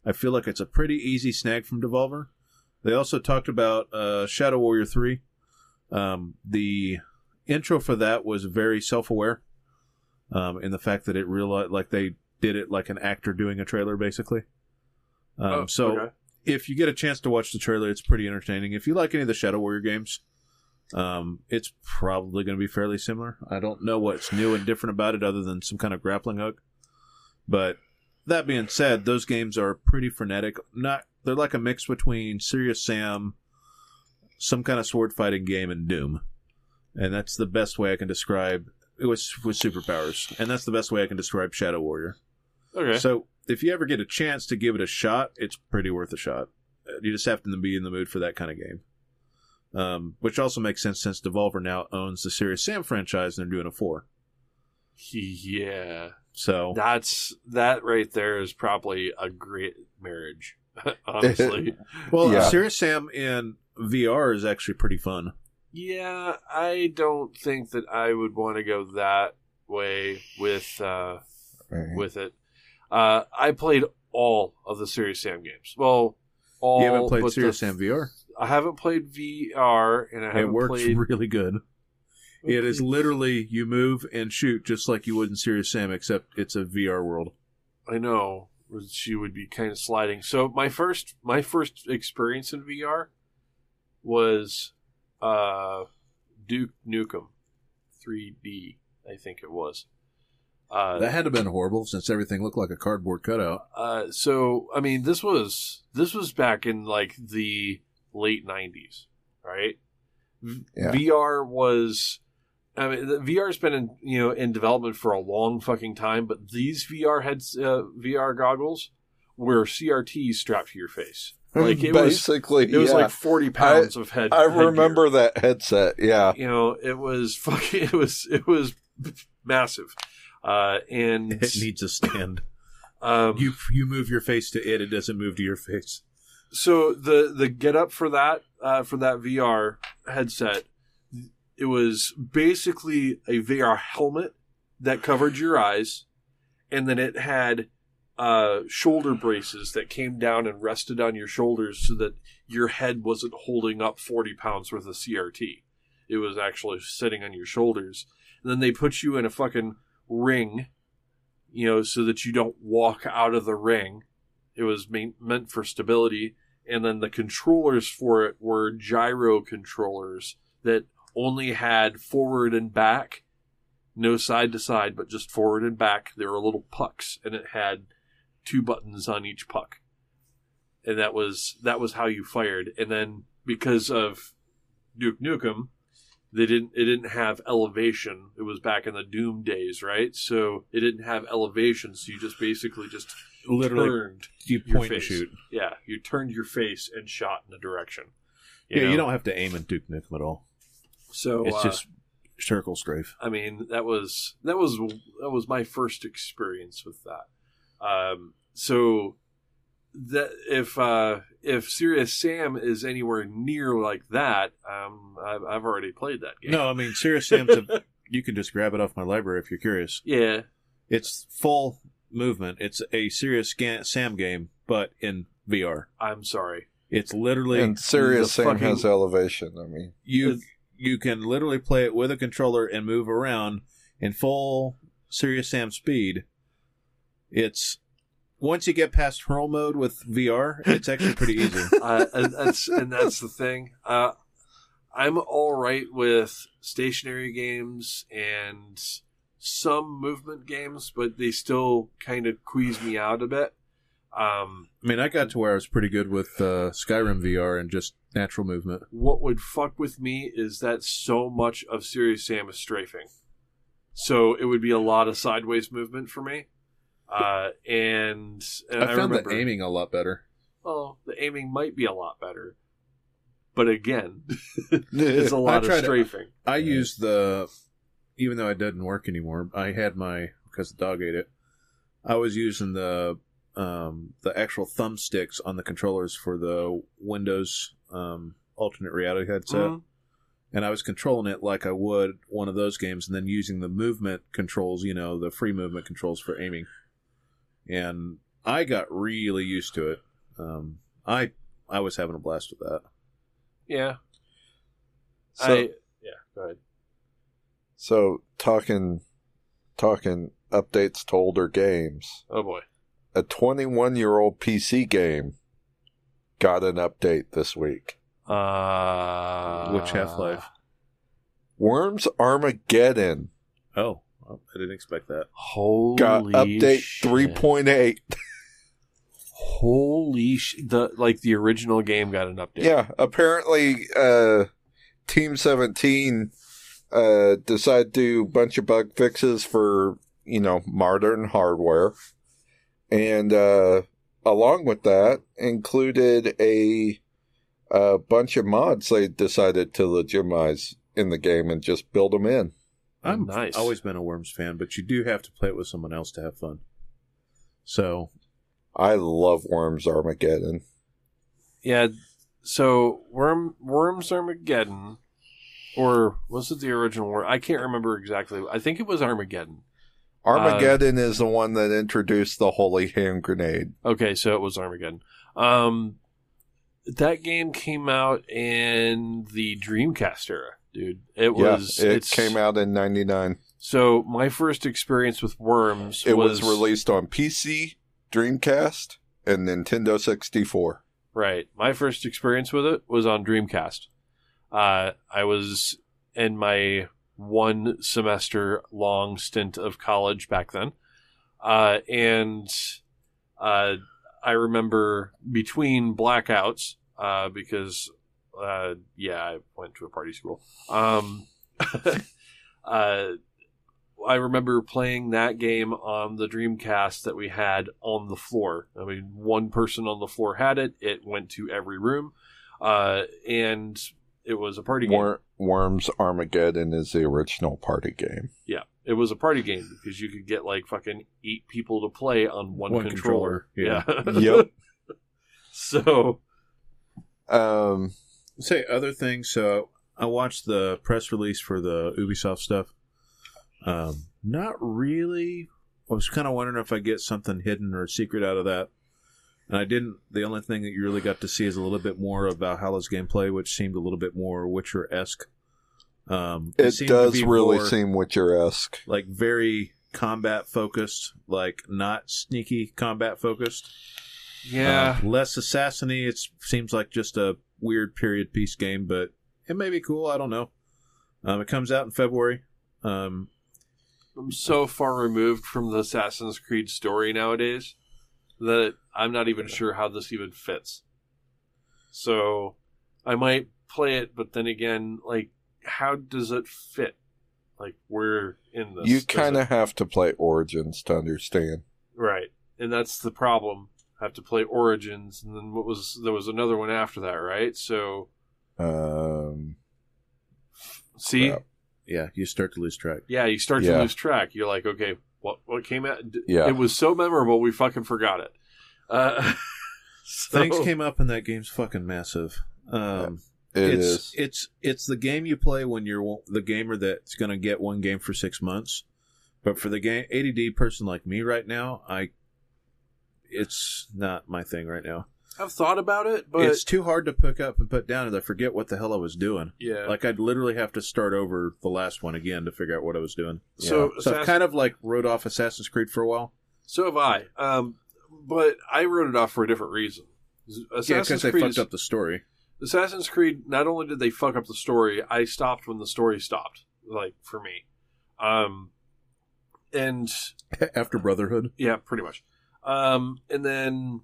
I feel like it's a pretty easy snag from Devolver. They also talked about uh, Shadow Warrior 3. Um, the intro for that was very self aware um, in the fact that it realized, like, they did it like an actor doing a trailer, basically. Um, Oh, so okay. if you get a chance to watch the trailer, it's pretty entertaining. If you like any of the Shadow Warrior games, um, it's probably going to be fairly similar. I don't know what's new and different about it other than some kind of grappling hook. But that being said, those games are pretty frenetic. Not they're like a mix between Serious Sam, some kind of sword fighting game, and Doom. And that's the best way I can describe it was with superpowers. And that's the best way I can describe Shadow Warrior. okay. So if you ever get a chance to give it a shot, it's pretty worth a shot. You just have to be in the mood for that kind of game. Um, which also makes sense since Devolver now owns the Serious Sam franchise and they're doing a four. yeah, So that's that right there is probably a great marriage. [LAUGHS] Honestly, [LAUGHS] well, Yeah. Serious Sam in VR is actually pretty fun. yeah, I don't think that I would want to go that way with uh, Right. with it. Uh, I played all of the Serious Sam games. Well, all. you haven't played Serious the- Sam VR. I haven't played VR, and I It haven't works played. really good. It is literally you move and shoot just like you would in Serious Sam, except it's a VR world. I know she would be kind of sliding. So my first my first experience in VR was uh, Duke Nukem 3D. I think it was. Uh, That had to have been horrible since everything looked like a cardboard cutout. uh, so I mean, this was this was back in like the late '90s, right? Yeah. VR was. I mean, the VR's been in you know in development for a long fucking time, but these VR heads, uh, VR goggles, were CRTs strapped to your face. [LAUGHS] Like it was, basically, it was yeah. like forty pounds of head. I headgear. remember that headset. Yeah, You know, it was fucking. [LAUGHS] It was it was massive, uh, and It needs a stand. [LAUGHS] um, you you move your face to it; it doesn't move to your face. So the the get up for that uh, for that VR headset, it was basically a VR helmet that covered your eyes, and then it had uh, shoulder braces that came down and rested on your shoulders so that your head wasn't holding up forty pounds worth of CRT. It was actually sitting on your shoulders. And then they put you in a fucking ring, you know, so that you don't walk out of the ring. It was main, meant for stability. And then the controllers for it were gyro controllers that only had forward and back, no side to side, but just forward and back. They were little pucks, and it had two buttons on each puck. And that was that was how you fired. And then because of Duke Nukem, they didn't it didn't have elevation. It was back in the Doom days, right? So it didn't have elevation, so you just basically just Literally, turned. you point and shoot. Yeah, you turned your face and shot in a direction. yeah, know? you don't have to aim at Duke Nukem at all. So it's uh, just circle strafe. I mean, that was that was that was my first experience with that. Um, so that if uh, if Serious Sam is anywhere near like that, um, I've, I've already played that game. No, I mean Serious Sam's. A, [LAUGHS] you can just grab it off my library if you're curious. Yeah. It's full movement. It's a Serious Scan- Sam game, but in VR. I'm sorry. It's literally and Serious Sam fucking- has elevation. I mean, you. You can literally play it with a controller and move around in full Serious Sam speed. It's once you get past hurl mode with VR, it's actually pretty [LAUGHS] easy. uh, and that's and that's the thing. Uh, I'm all right with stationary games and some movement games, but they still kind of squeeze me out a bit. Um, I mean, I got to where I was pretty good with uh, Skyrim VR and just natural movement. what would fuck with me is that so much of Serious Sam is strafing. So it would be a lot of sideways movement for me. Uh, and, and I, found remember, the aiming a lot better. Oh, the aiming might be a lot better. But again, [LAUGHS] it's a [LAUGHS] lot of tried to- strafing. I used the, even though it doesn't work anymore. I had my because the dog ate it. I was using the um, the actual thumbsticks on the controllers for the Windows um, alternate reality headset, Mhm. and I was controlling it like I would one of those games, and then using the movement controls, you know, the free movement controls for aiming. And I got really used to it. Um, I I was having a blast with that. Yeah. So, I, yeah, go ahead. So talking, talking updates to older games. Oh boy. A 21 year old PC game got an update this week. Uh, Which Half Life? Worms Armageddon Oh, well, I didn't expect that. Holy got update shit. 3.8. Holy sh! The like the original game got an update. Yeah, apparently, uh, Team 17 uh, decided to do a bunch of bug fixes for, you know, modern hardware. And uh, along with that, included a, a bunch of mods they decided to legitimize in the game and just build them in. I'm Nice. always been a Worms fan, but you do have to play it with someone else to have fun. So I love Worms Armageddon. Yeah. So Worm Worms Armageddon, or was it the original Worm? I can't remember exactly. I think it was Armageddon. Armageddon is the one that introduced the holy hand grenade. Okay, so it was Armageddon. Um, that game came out in the Dreamcast era, dude. It was. yeah, it came out in 99. So my first experience with Worms It was, released on PC, Dreamcast, and Nintendo 64. Right. My first experience with it was on Dreamcast. Uh, I was in my one semester long stint of college back then. Uh, and uh, I remember between blackouts, uh, because, uh, yeah, I went to a party school. Um, [LAUGHS] uh, I remember playing that game on the Dreamcast that we had on the floor. I mean, one person on the floor had it. It went to every room, uh, and it was a party game. Worms Armageddon is the original party game. Yeah, it was a party game because you could get like fucking eight people to play on one, One controller. controller, Yeah. [LAUGHS] Yep. [LAUGHS] so Um, say other things. So I watched the press release for the Ubisoft stuff. Um, not really. I was kind of wondering if I get something hidden or secret out of that. And I didn't. The only thing that you really got to see is a little bit more of Valhalla's gameplay, which seemed a little bit more Witcher esque. Um, it seemed to does be really more, seem Witcher esque. like very combat focused, like not sneaky combat focused. yeah, Uh, less assassiny. It seems like just a weird period piece game, but it may be cool. I don't know. Um, it comes out in February. Um, I'm so far removed from the Assassin's Creed story nowadays that I'm not even sure how this even fits. So I might play it, but then again, like, how does it fit? Like, we're in this. You kind of have to play Origins to understand. right, and that's the problem. I have to play Origins, and then what was there was another one after that, right? So Um, see, Crap. yeah, you start to lose track. yeah, you start Yeah. to lose track. You're like, okay, what what came out? Yeah. it was so memorable, we fucking forgot it. Uh, [LAUGHS] so- Things came up and that game's fucking massive. Um, it it's is. it's it's the game you play when you're the gamer that's going to get one game for six months. But for the game ADD person like me right now, I it's not my thing right now. I've thought about it, but it's too hard to pick up and put down, and I forget what the hell I was doing. yeah, Like I'd literally have to start over the last one again to figure out what I was doing. So, so I've kind of like wrote off Assassin's Creed for a while. so have I. Um, but I wrote it off for a different reason. yeah, Assassin's because they Creed fucked is- up the story. Assassin's Creed. Not only did they fuck up the story, I stopped when the story stopped. Like for me, um, and [LAUGHS] After Brotherhood. yeah, pretty much. Um, and then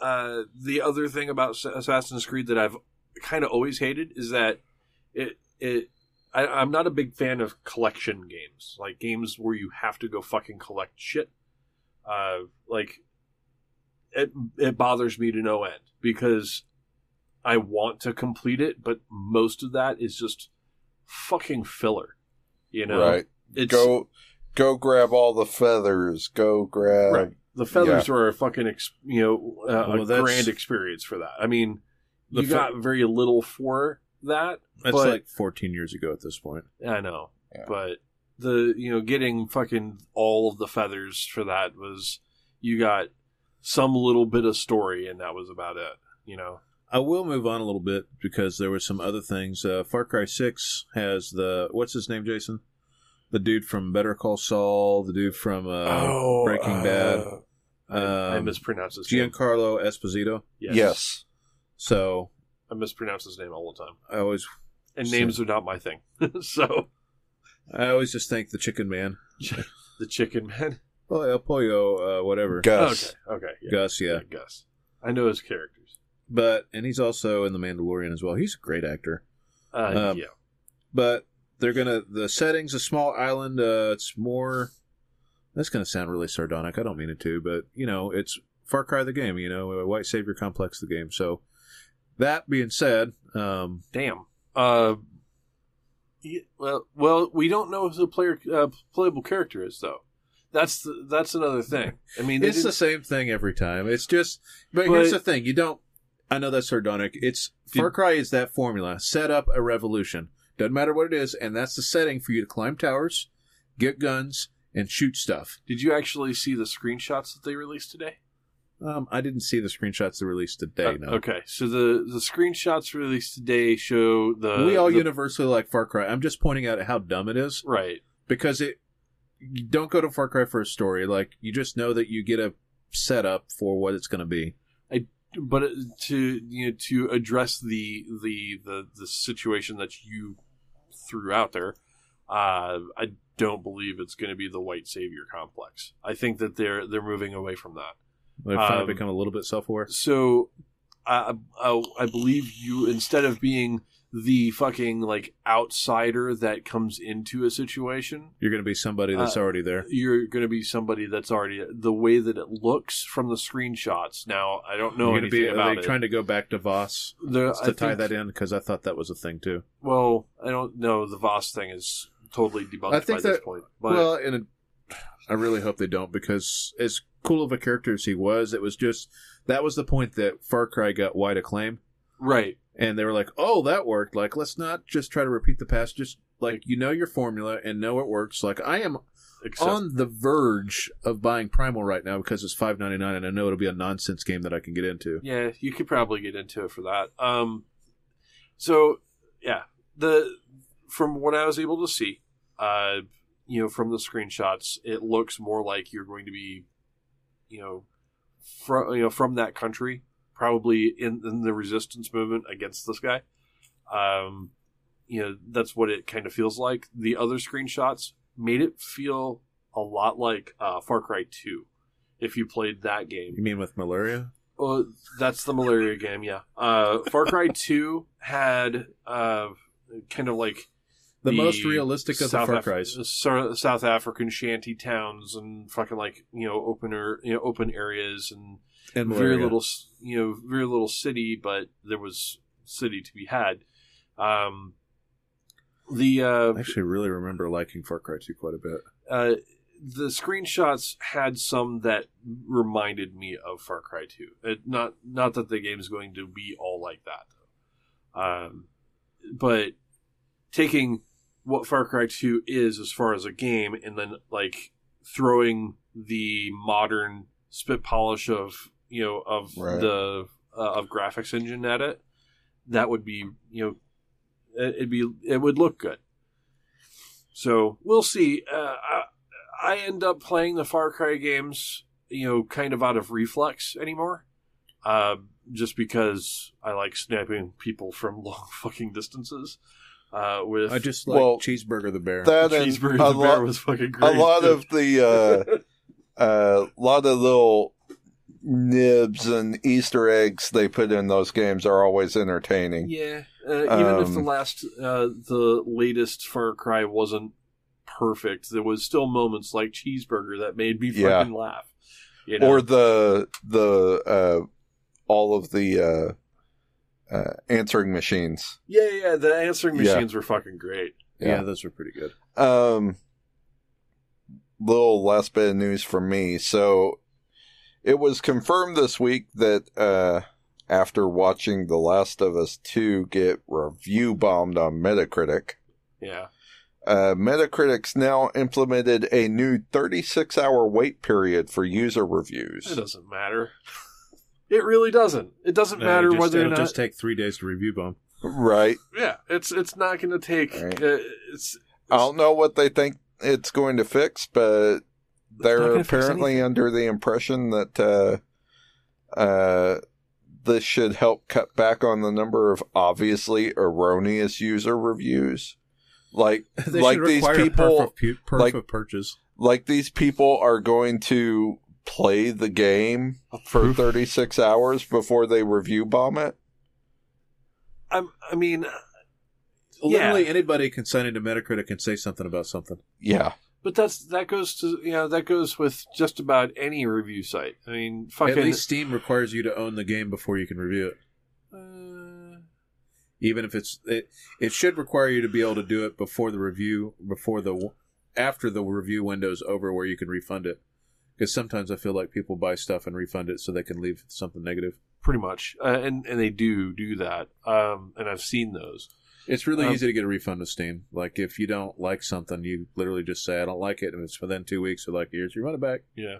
uh, the other thing about Assassin's Creed that I've kind of always hated is that it it I, I'm not a big fan of collection games, like games where you have to go fucking collect shit. Uh, like it it bothers me to no end because I want to complete it, but most of that is just fucking filler. You know, right. It's, Go, go grab all the feathers. Go grab. Right. The feathers are a fucking, ex, you know, uh, Well, a grand experience for that. I mean, The you fe- got very little for that. That's but, like 14 years ago at this point. I know, Yeah. but the you know getting fucking all of the feathers for that was you got some little bit of story and that was about it. You know, I will move on a little bit because there were some other things. Uh, Far Cry 6 has the. What's his name, Jason? The dude from Better Call Saul, the dude from uh, Breaking Bad. I, I Um, mispronounced his name. Giancarlo Esposito. Yes. Yes. So I mispronounce his name all the time, I always, and So- names are not my thing. [LAUGHS] so I always just think the Chicken Man. [LAUGHS] the chicken man. Oh, El Pollo, uh, whatever. Gus. Okay, okay, yeah. Gus, yeah. Gus. I know his characters. But and he's also in the Mandalorian as well. He's a great actor. Uh, Um, yeah. but they're gonna the settings a small island uh it's more that's gonna sound really sardonic. I don't mean it to but you know it's far cry the game you know white savior complex the game. So that being said um Damn. Uh, well, well, we don't know who the player uh, playable character is though. That's the, that's another thing. I mean, it's the same thing every time. It's just but, But- here's the thing. You don't i know that's sardonic. It's Did- far cry is that formula. Set up a revolution. Doesn't matter what it is and that's the setting for you to climb towers get guns and shoot stuff did you actually see the screenshots that they released today? um, I didn't see the screenshots they released today. Uh, no, Okay, so the the screenshots released today show the we all the- universally like Far Cry. I'm just pointing out how dumb it is right. because it. You don't go to Far Cry for a story. Like you just know that you get a setup for what it's going to be. I but to you know to address the the the the situation that you threw out there uh i don't believe it's going to be the white savior complex i think that they're they're moving away from that They finally Um, become a little bit self-aware. so I, I i believe you instead of being the fucking like outsider that comes into a situation You're going to be somebody that's uh, already there. you're going to be somebody that's already the way that it looks from the screenshots now i don't know You're anything be. Are about they it trying to go back to Vaas The- to I tie think- that in? Because I thought that was a thing too. Well, I don't know. The Vaas thing is totally debunked I think by this that- point. But well, and it, I really hope they don't because as cool of a character as he was, it was just that was the point that Far Cry got wide acclaim. right, and they were like, "Oh, that worked." Like, let's not just try to repeat the past. Just like you know your formula and know it works. Like, I am except on the verge of buying Primal right now because it's five ninety nine, and I know it'll be a nonsense game that I can get into. yeah, you could probably get into it for that. Um, so yeah, the from what I was able to see, uh, you know, from the screenshots, it looks more like you're going to be, you know, from you know from that country, probably in, in the resistance movement against this guy. Um, you know, that's what it kind of feels like. The other screenshots made it feel a lot like uh, Far Cry Two. If you played that game, You mean with malaria? well, that's the malaria game, yeah. Uh, Far Cry 2 had uh, kind of like The, most realistic of South the Far Af- Cries. South African shanty towns and fucking like you know opener you know open areas and And very little you know very little city, but there was city to be had. Um, the uh, I actually really remember liking Far Cry 2 quite a bit. uh, the screenshots had some that reminded me of Far Cry 2. It, not not that the game is going to be all like that, though. Um, but taking what Far Cry 2 is as far as a game, and then like throwing the modern spit polish of you know of Right. the uh, of graphics engine at it, that would be you know it- it'd be it would look good. So we'll see. Uh, I, I end up playing the Far Cry games, you know, kind of out of reflex anymore, uh, just because I like sniping people from [LAUGHS] long fucking distances. Uh, with I just like Well, cheeseburger the bear. That and Cheeseburger a the Bear was fucking great. a lot of the uh, uh, lot of little nibs and Easter eggs they put in those games are always entertaining. yeah, uh, even if the Um, last, uh, the latest Far Cry wasn't perfect, there was still moments like Cheeseburger that made me Yeah. fucking laugh. You know? Or the the uh, all of the uh, answering machines. yeah, yeah, the answering Yeah. machines were fucking great. yeah. yeah. those were pretty good. Um, little last bit of news from me. So it was confirmed this week that uh, after watching The Last of Us 2 get review bombed on Metacritic, Yeah, uh, Metacritic's now implemented a new 36 hour wait period for user reviews. it doesn't matter. [LAUGHS] It really doesn't. It doesn't No, matter just, whether or it'll not. just take three days to review bomb. Right. yeah, it's it's not going to take. Right. Uh, it's I don't know what they think it's going to fix, but they're apparently under the impression that uh, uh, this should help cut back on the number of obviously erroneous user reviews. Like, [LAUGHS] They like these people, perf of, pu- perf like- of purchase. like these people are going to play the game for 36 hours before they review bomb it. I'm, I mean, Yeah. Literally anybody can sign into Metacritic can say something about something. Yeah. but that's that goes to you know that goes with just about any review site. I mean, fucking. At least Steam requires you to own the game before you can review it. uh, Even if it's it, it should require you to be able to do it before the review, before the after the review window is over, where you can refund it. Because sometimes I feel like people buy stuff and refund it so they can leave something negative. pretty much, uh, and and they do do that. Um, and I've seen those. It's really Um, easy to get a refund with Steam. Like if you don't like something, you literally just say I don't like it, and it's within two weeks. They're like, here's your money back. Yeah,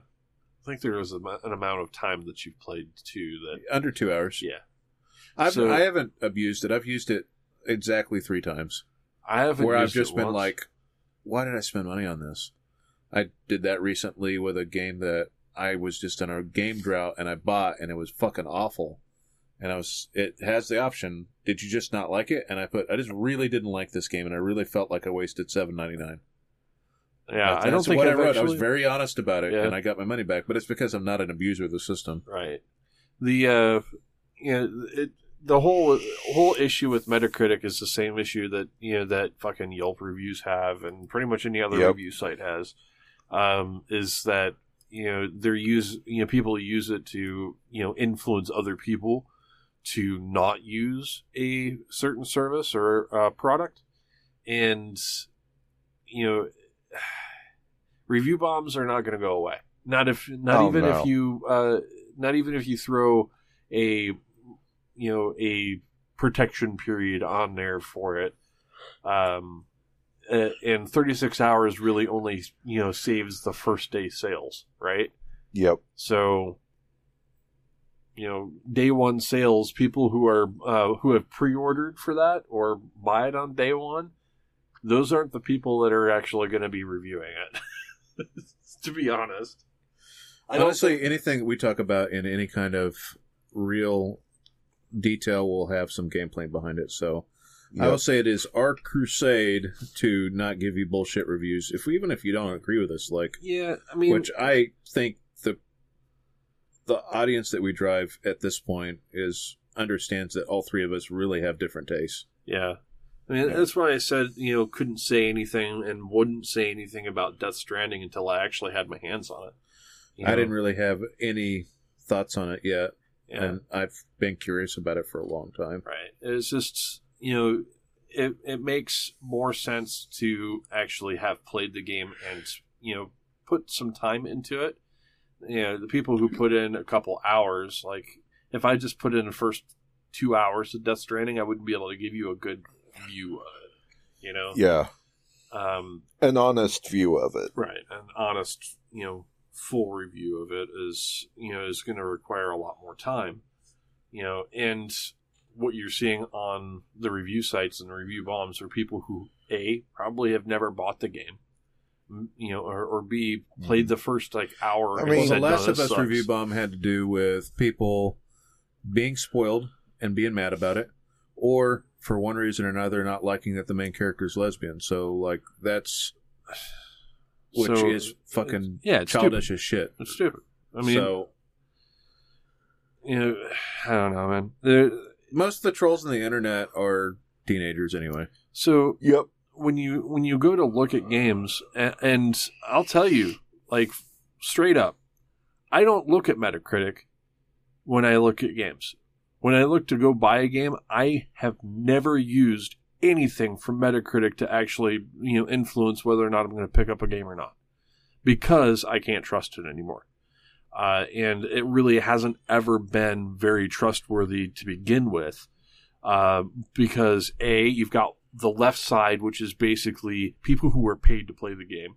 I think there was an amount of time that you've played too that Under two hours. yeah. I've, So- I haven't abused it. I've used it exactly three times. I haven't. where I've it just been once. like, why did I spend money on this? I did that recently with a game that I was just in a game drought and I bought and it was fucking awful. And I was, it has the option. Did you just not like it? And I put, I just really didn't like this game and I really felt like I wasted seven ninety nine. yeah, I don't think what I wrote. Actually, I was very honest about it Yeah. and I got my money back. But it's because I'm not an abuser of the system. right. The uh, you know, it, the whole whole issue with Metacritic is the same issue that you know that fucking Yelp reviews have, and pretty much any other Yep. review site has. Um, is that you know they're use you know people use it to you know influence other people to not use a certain service or uh, product, and you know [SIGHS] review bombs are not going to go away. Not if not Oh, even no. if you uh, not even if you throw a you know a protection period on there for it. Um, uh, and 36 hours really only you know saves the first day sales, right? Yep. So, you know, day one sales, people who are uh, who have pre-ordered for that or buy it on day one, those aren't the people that are actually going to be reviewing it. [LAUGHS] to be honest, I don't Honestly, think- anything we talk about in any kind of real detail will have some gameplay behind it. So I will say it is our crusade to not give you bullshit reviews. If even if you don't agree with us, like yeah, I mean, which I think the the audience that we drive at this point is understands that all three of us really have different tastes. Yeah. I mean, Yeah. that's why I said, you know, couldn't say anything and wouldn't say anything about Death Stranding until I actually had my hands on it. You I didn't really have any thoughts on it yet, Yeah. and I've been curious about it for a long time. Right. It's just, you know, it, it makes more sense to actually have played the game and, you know, put some time into it. You know, the people who put in a couple hours, like, if I just put in the first two hours of Death Stranding, I wouldn't be able to give you a good view of it. You know? Yeah. Um, An honest view of it. Right. An honest, you know, full review of it is, you know, is going to require a lot more time. You know, and what you're seeing on the review sites and the review bombs are people who a probably have never bought the game, you know, or, or b played mm-hmm. the first like hour. I and mean, Well, said, the "No, Last of Us sucks." review bomb had to do with people being spoiled and being mad about it, or for one reason or another not liking that the main character is lesbian. So like that's [SIGHS] which So, is fucking yeah, it's childish as shit. It's stupid. I mean, so you know, [SIGHS] I don't know, man. There, most of the trolls on the internet are teenagers anyway. so Yep. when you when you go to look at games, and, and I'll tell you, like straight up, I don't look at Metacritic when I look at games. When I look to go buy a game, I have never used anything from Metacritic to actually you know influence whether or not I'm going to pick up a game or not, because I can't trust it anymore. Uh, and it really hasn't ever been very trustworthy to begin with, uh, because a you've got the left side, which is basically people who were paid to play the game,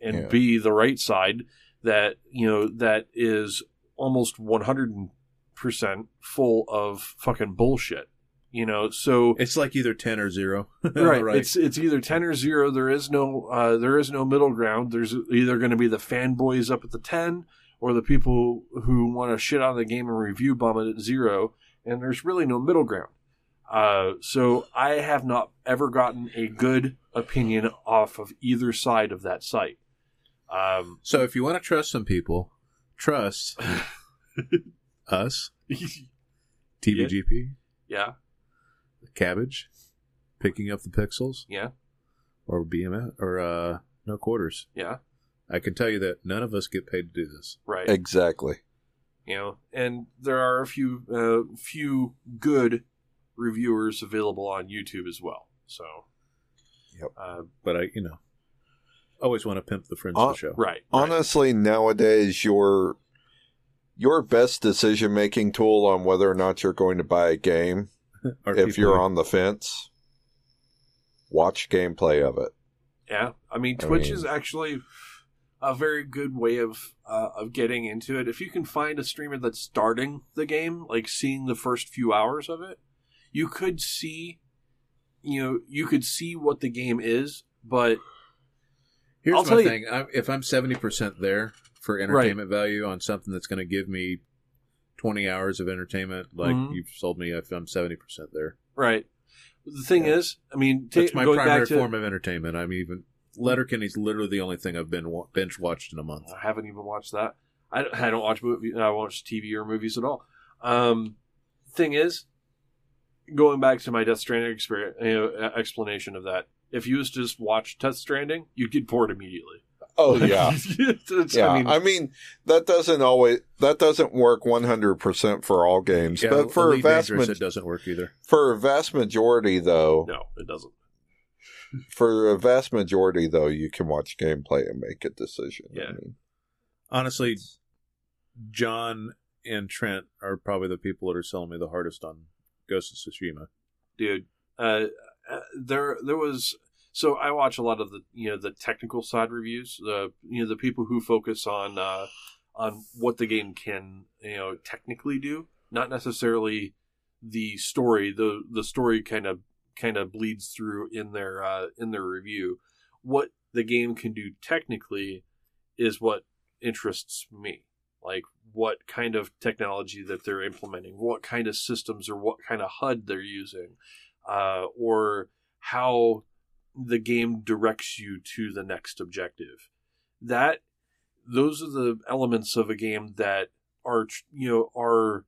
and Yeah. B the right side that you know that is almost one hundred percent full of fucking bullshit. You know, so It's like either ten or zero. [LAUGHS] [LAUGHS] right, it's it's either ten or zero. There is no uh, there is no middle ground. There's either going to be the fanboys up at the ten, or the people who want to shit on the game and review bomb it at zero. And there's really no middle ground. Uh, so I have not ever gotten a good opinion off of either side of that site. Um, so if you want to trust some people, trust [LAUGHS] us, [LAUGHS] TVGP, yeah, Cabbage, picking up the pixels, yeah, or BMS, or uh, no quarters. yeah, I can tell you that none of us get paid to do this. right. Exactly. you know, and there are a few uh, few good reviewers available on YouTube as well. So, Yep. uh, But I, you know, always want to pimp the friends Uh, of the show. right, right. Honestly, nowadays your your best decision making tool on whether or not you're going to buy a game, [LAUGHS] if you're who- on the fence, watch gameplay of it. Yeah, I mean, I Twitch mean- is actually a very good way of uh, of getting into it. If you can find a streamer that's starting the game, like seeing the first few hours of it, you could see, you know, you could see what the game is. But Here's I'll my tell you- thing: I'm, if I'm seventy percent there for entertainment value on something that's going to give me twenty hours of entertainment, like Mhm. you've sold me, if I'm seventy percent there, right, the thing Yeah. is, I mean, ta- that's my primary to, form of entertainment. I'm even Letterkenny's literally the only thing I've been wa- binge watched in a month. I haven't even watched that. I, don't- I don't watch movie. I watch TV or movies at all. Um, thing is, going back to my Death Stranding experience, you know, uh, explanation of that. If you was to just watch Death Stranding, you'd get bored immediately. Oh [LAUGHS] yeah. It's- Yeah, I mean, that doesn't always that doesn't work one hundred percent for all games, Yeah, but for a vast ma- it doesn't work either. for a vast majority though, no, it doesn't. For a vast majority though, you can watch gameplay and make a decision. I Yeah. mean, Honestly, John and Trent are probably the people that are selling me the hardest on Ghost of Tsushima. dude. Uh, uh, there, there was. So I watch a lot of the, you know, the technical side reviews. The, you know, the people who focus on, uh, on what the game can, you know, technically do, not necessarily the story. The the story kind of kind of bleeds through in their uh, in their review. What the game can do technically is what interests me. Like what kind of technology that they're implementing, what kind of systems or what kind of HUD they're using, uh, or how the game directs you to the next objective. That those are the elements of a game that are you know are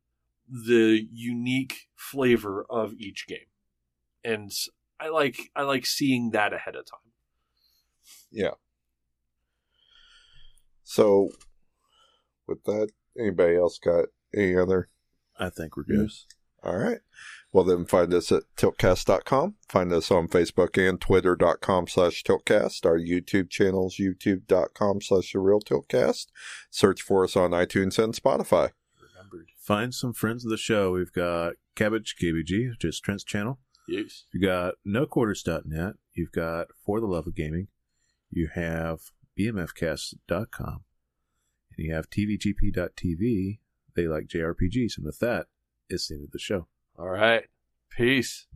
the unique flavor of each game, and I like I like seeing that ahead of time. Yeah. So with that, anybody else got any other I think we're good. Yes. All right. Well, then find us at tiltcast.com. Find us on Facebook and twitter.com slash tiltcast. Our YouTube channels, youtube.com slash the real tiltcast. Search for us on iTunes and Spotify. Remembered. Find some friends of the show. We've got Cabbage KBG, which is Trent's channel. Yes. You've got NoQuarters.net. You've got For the Love of Gaming. You have BMFcast.com. And you have TVGP.tv. They like JRPGs. And with that, it's the end of the show. All right. Peace.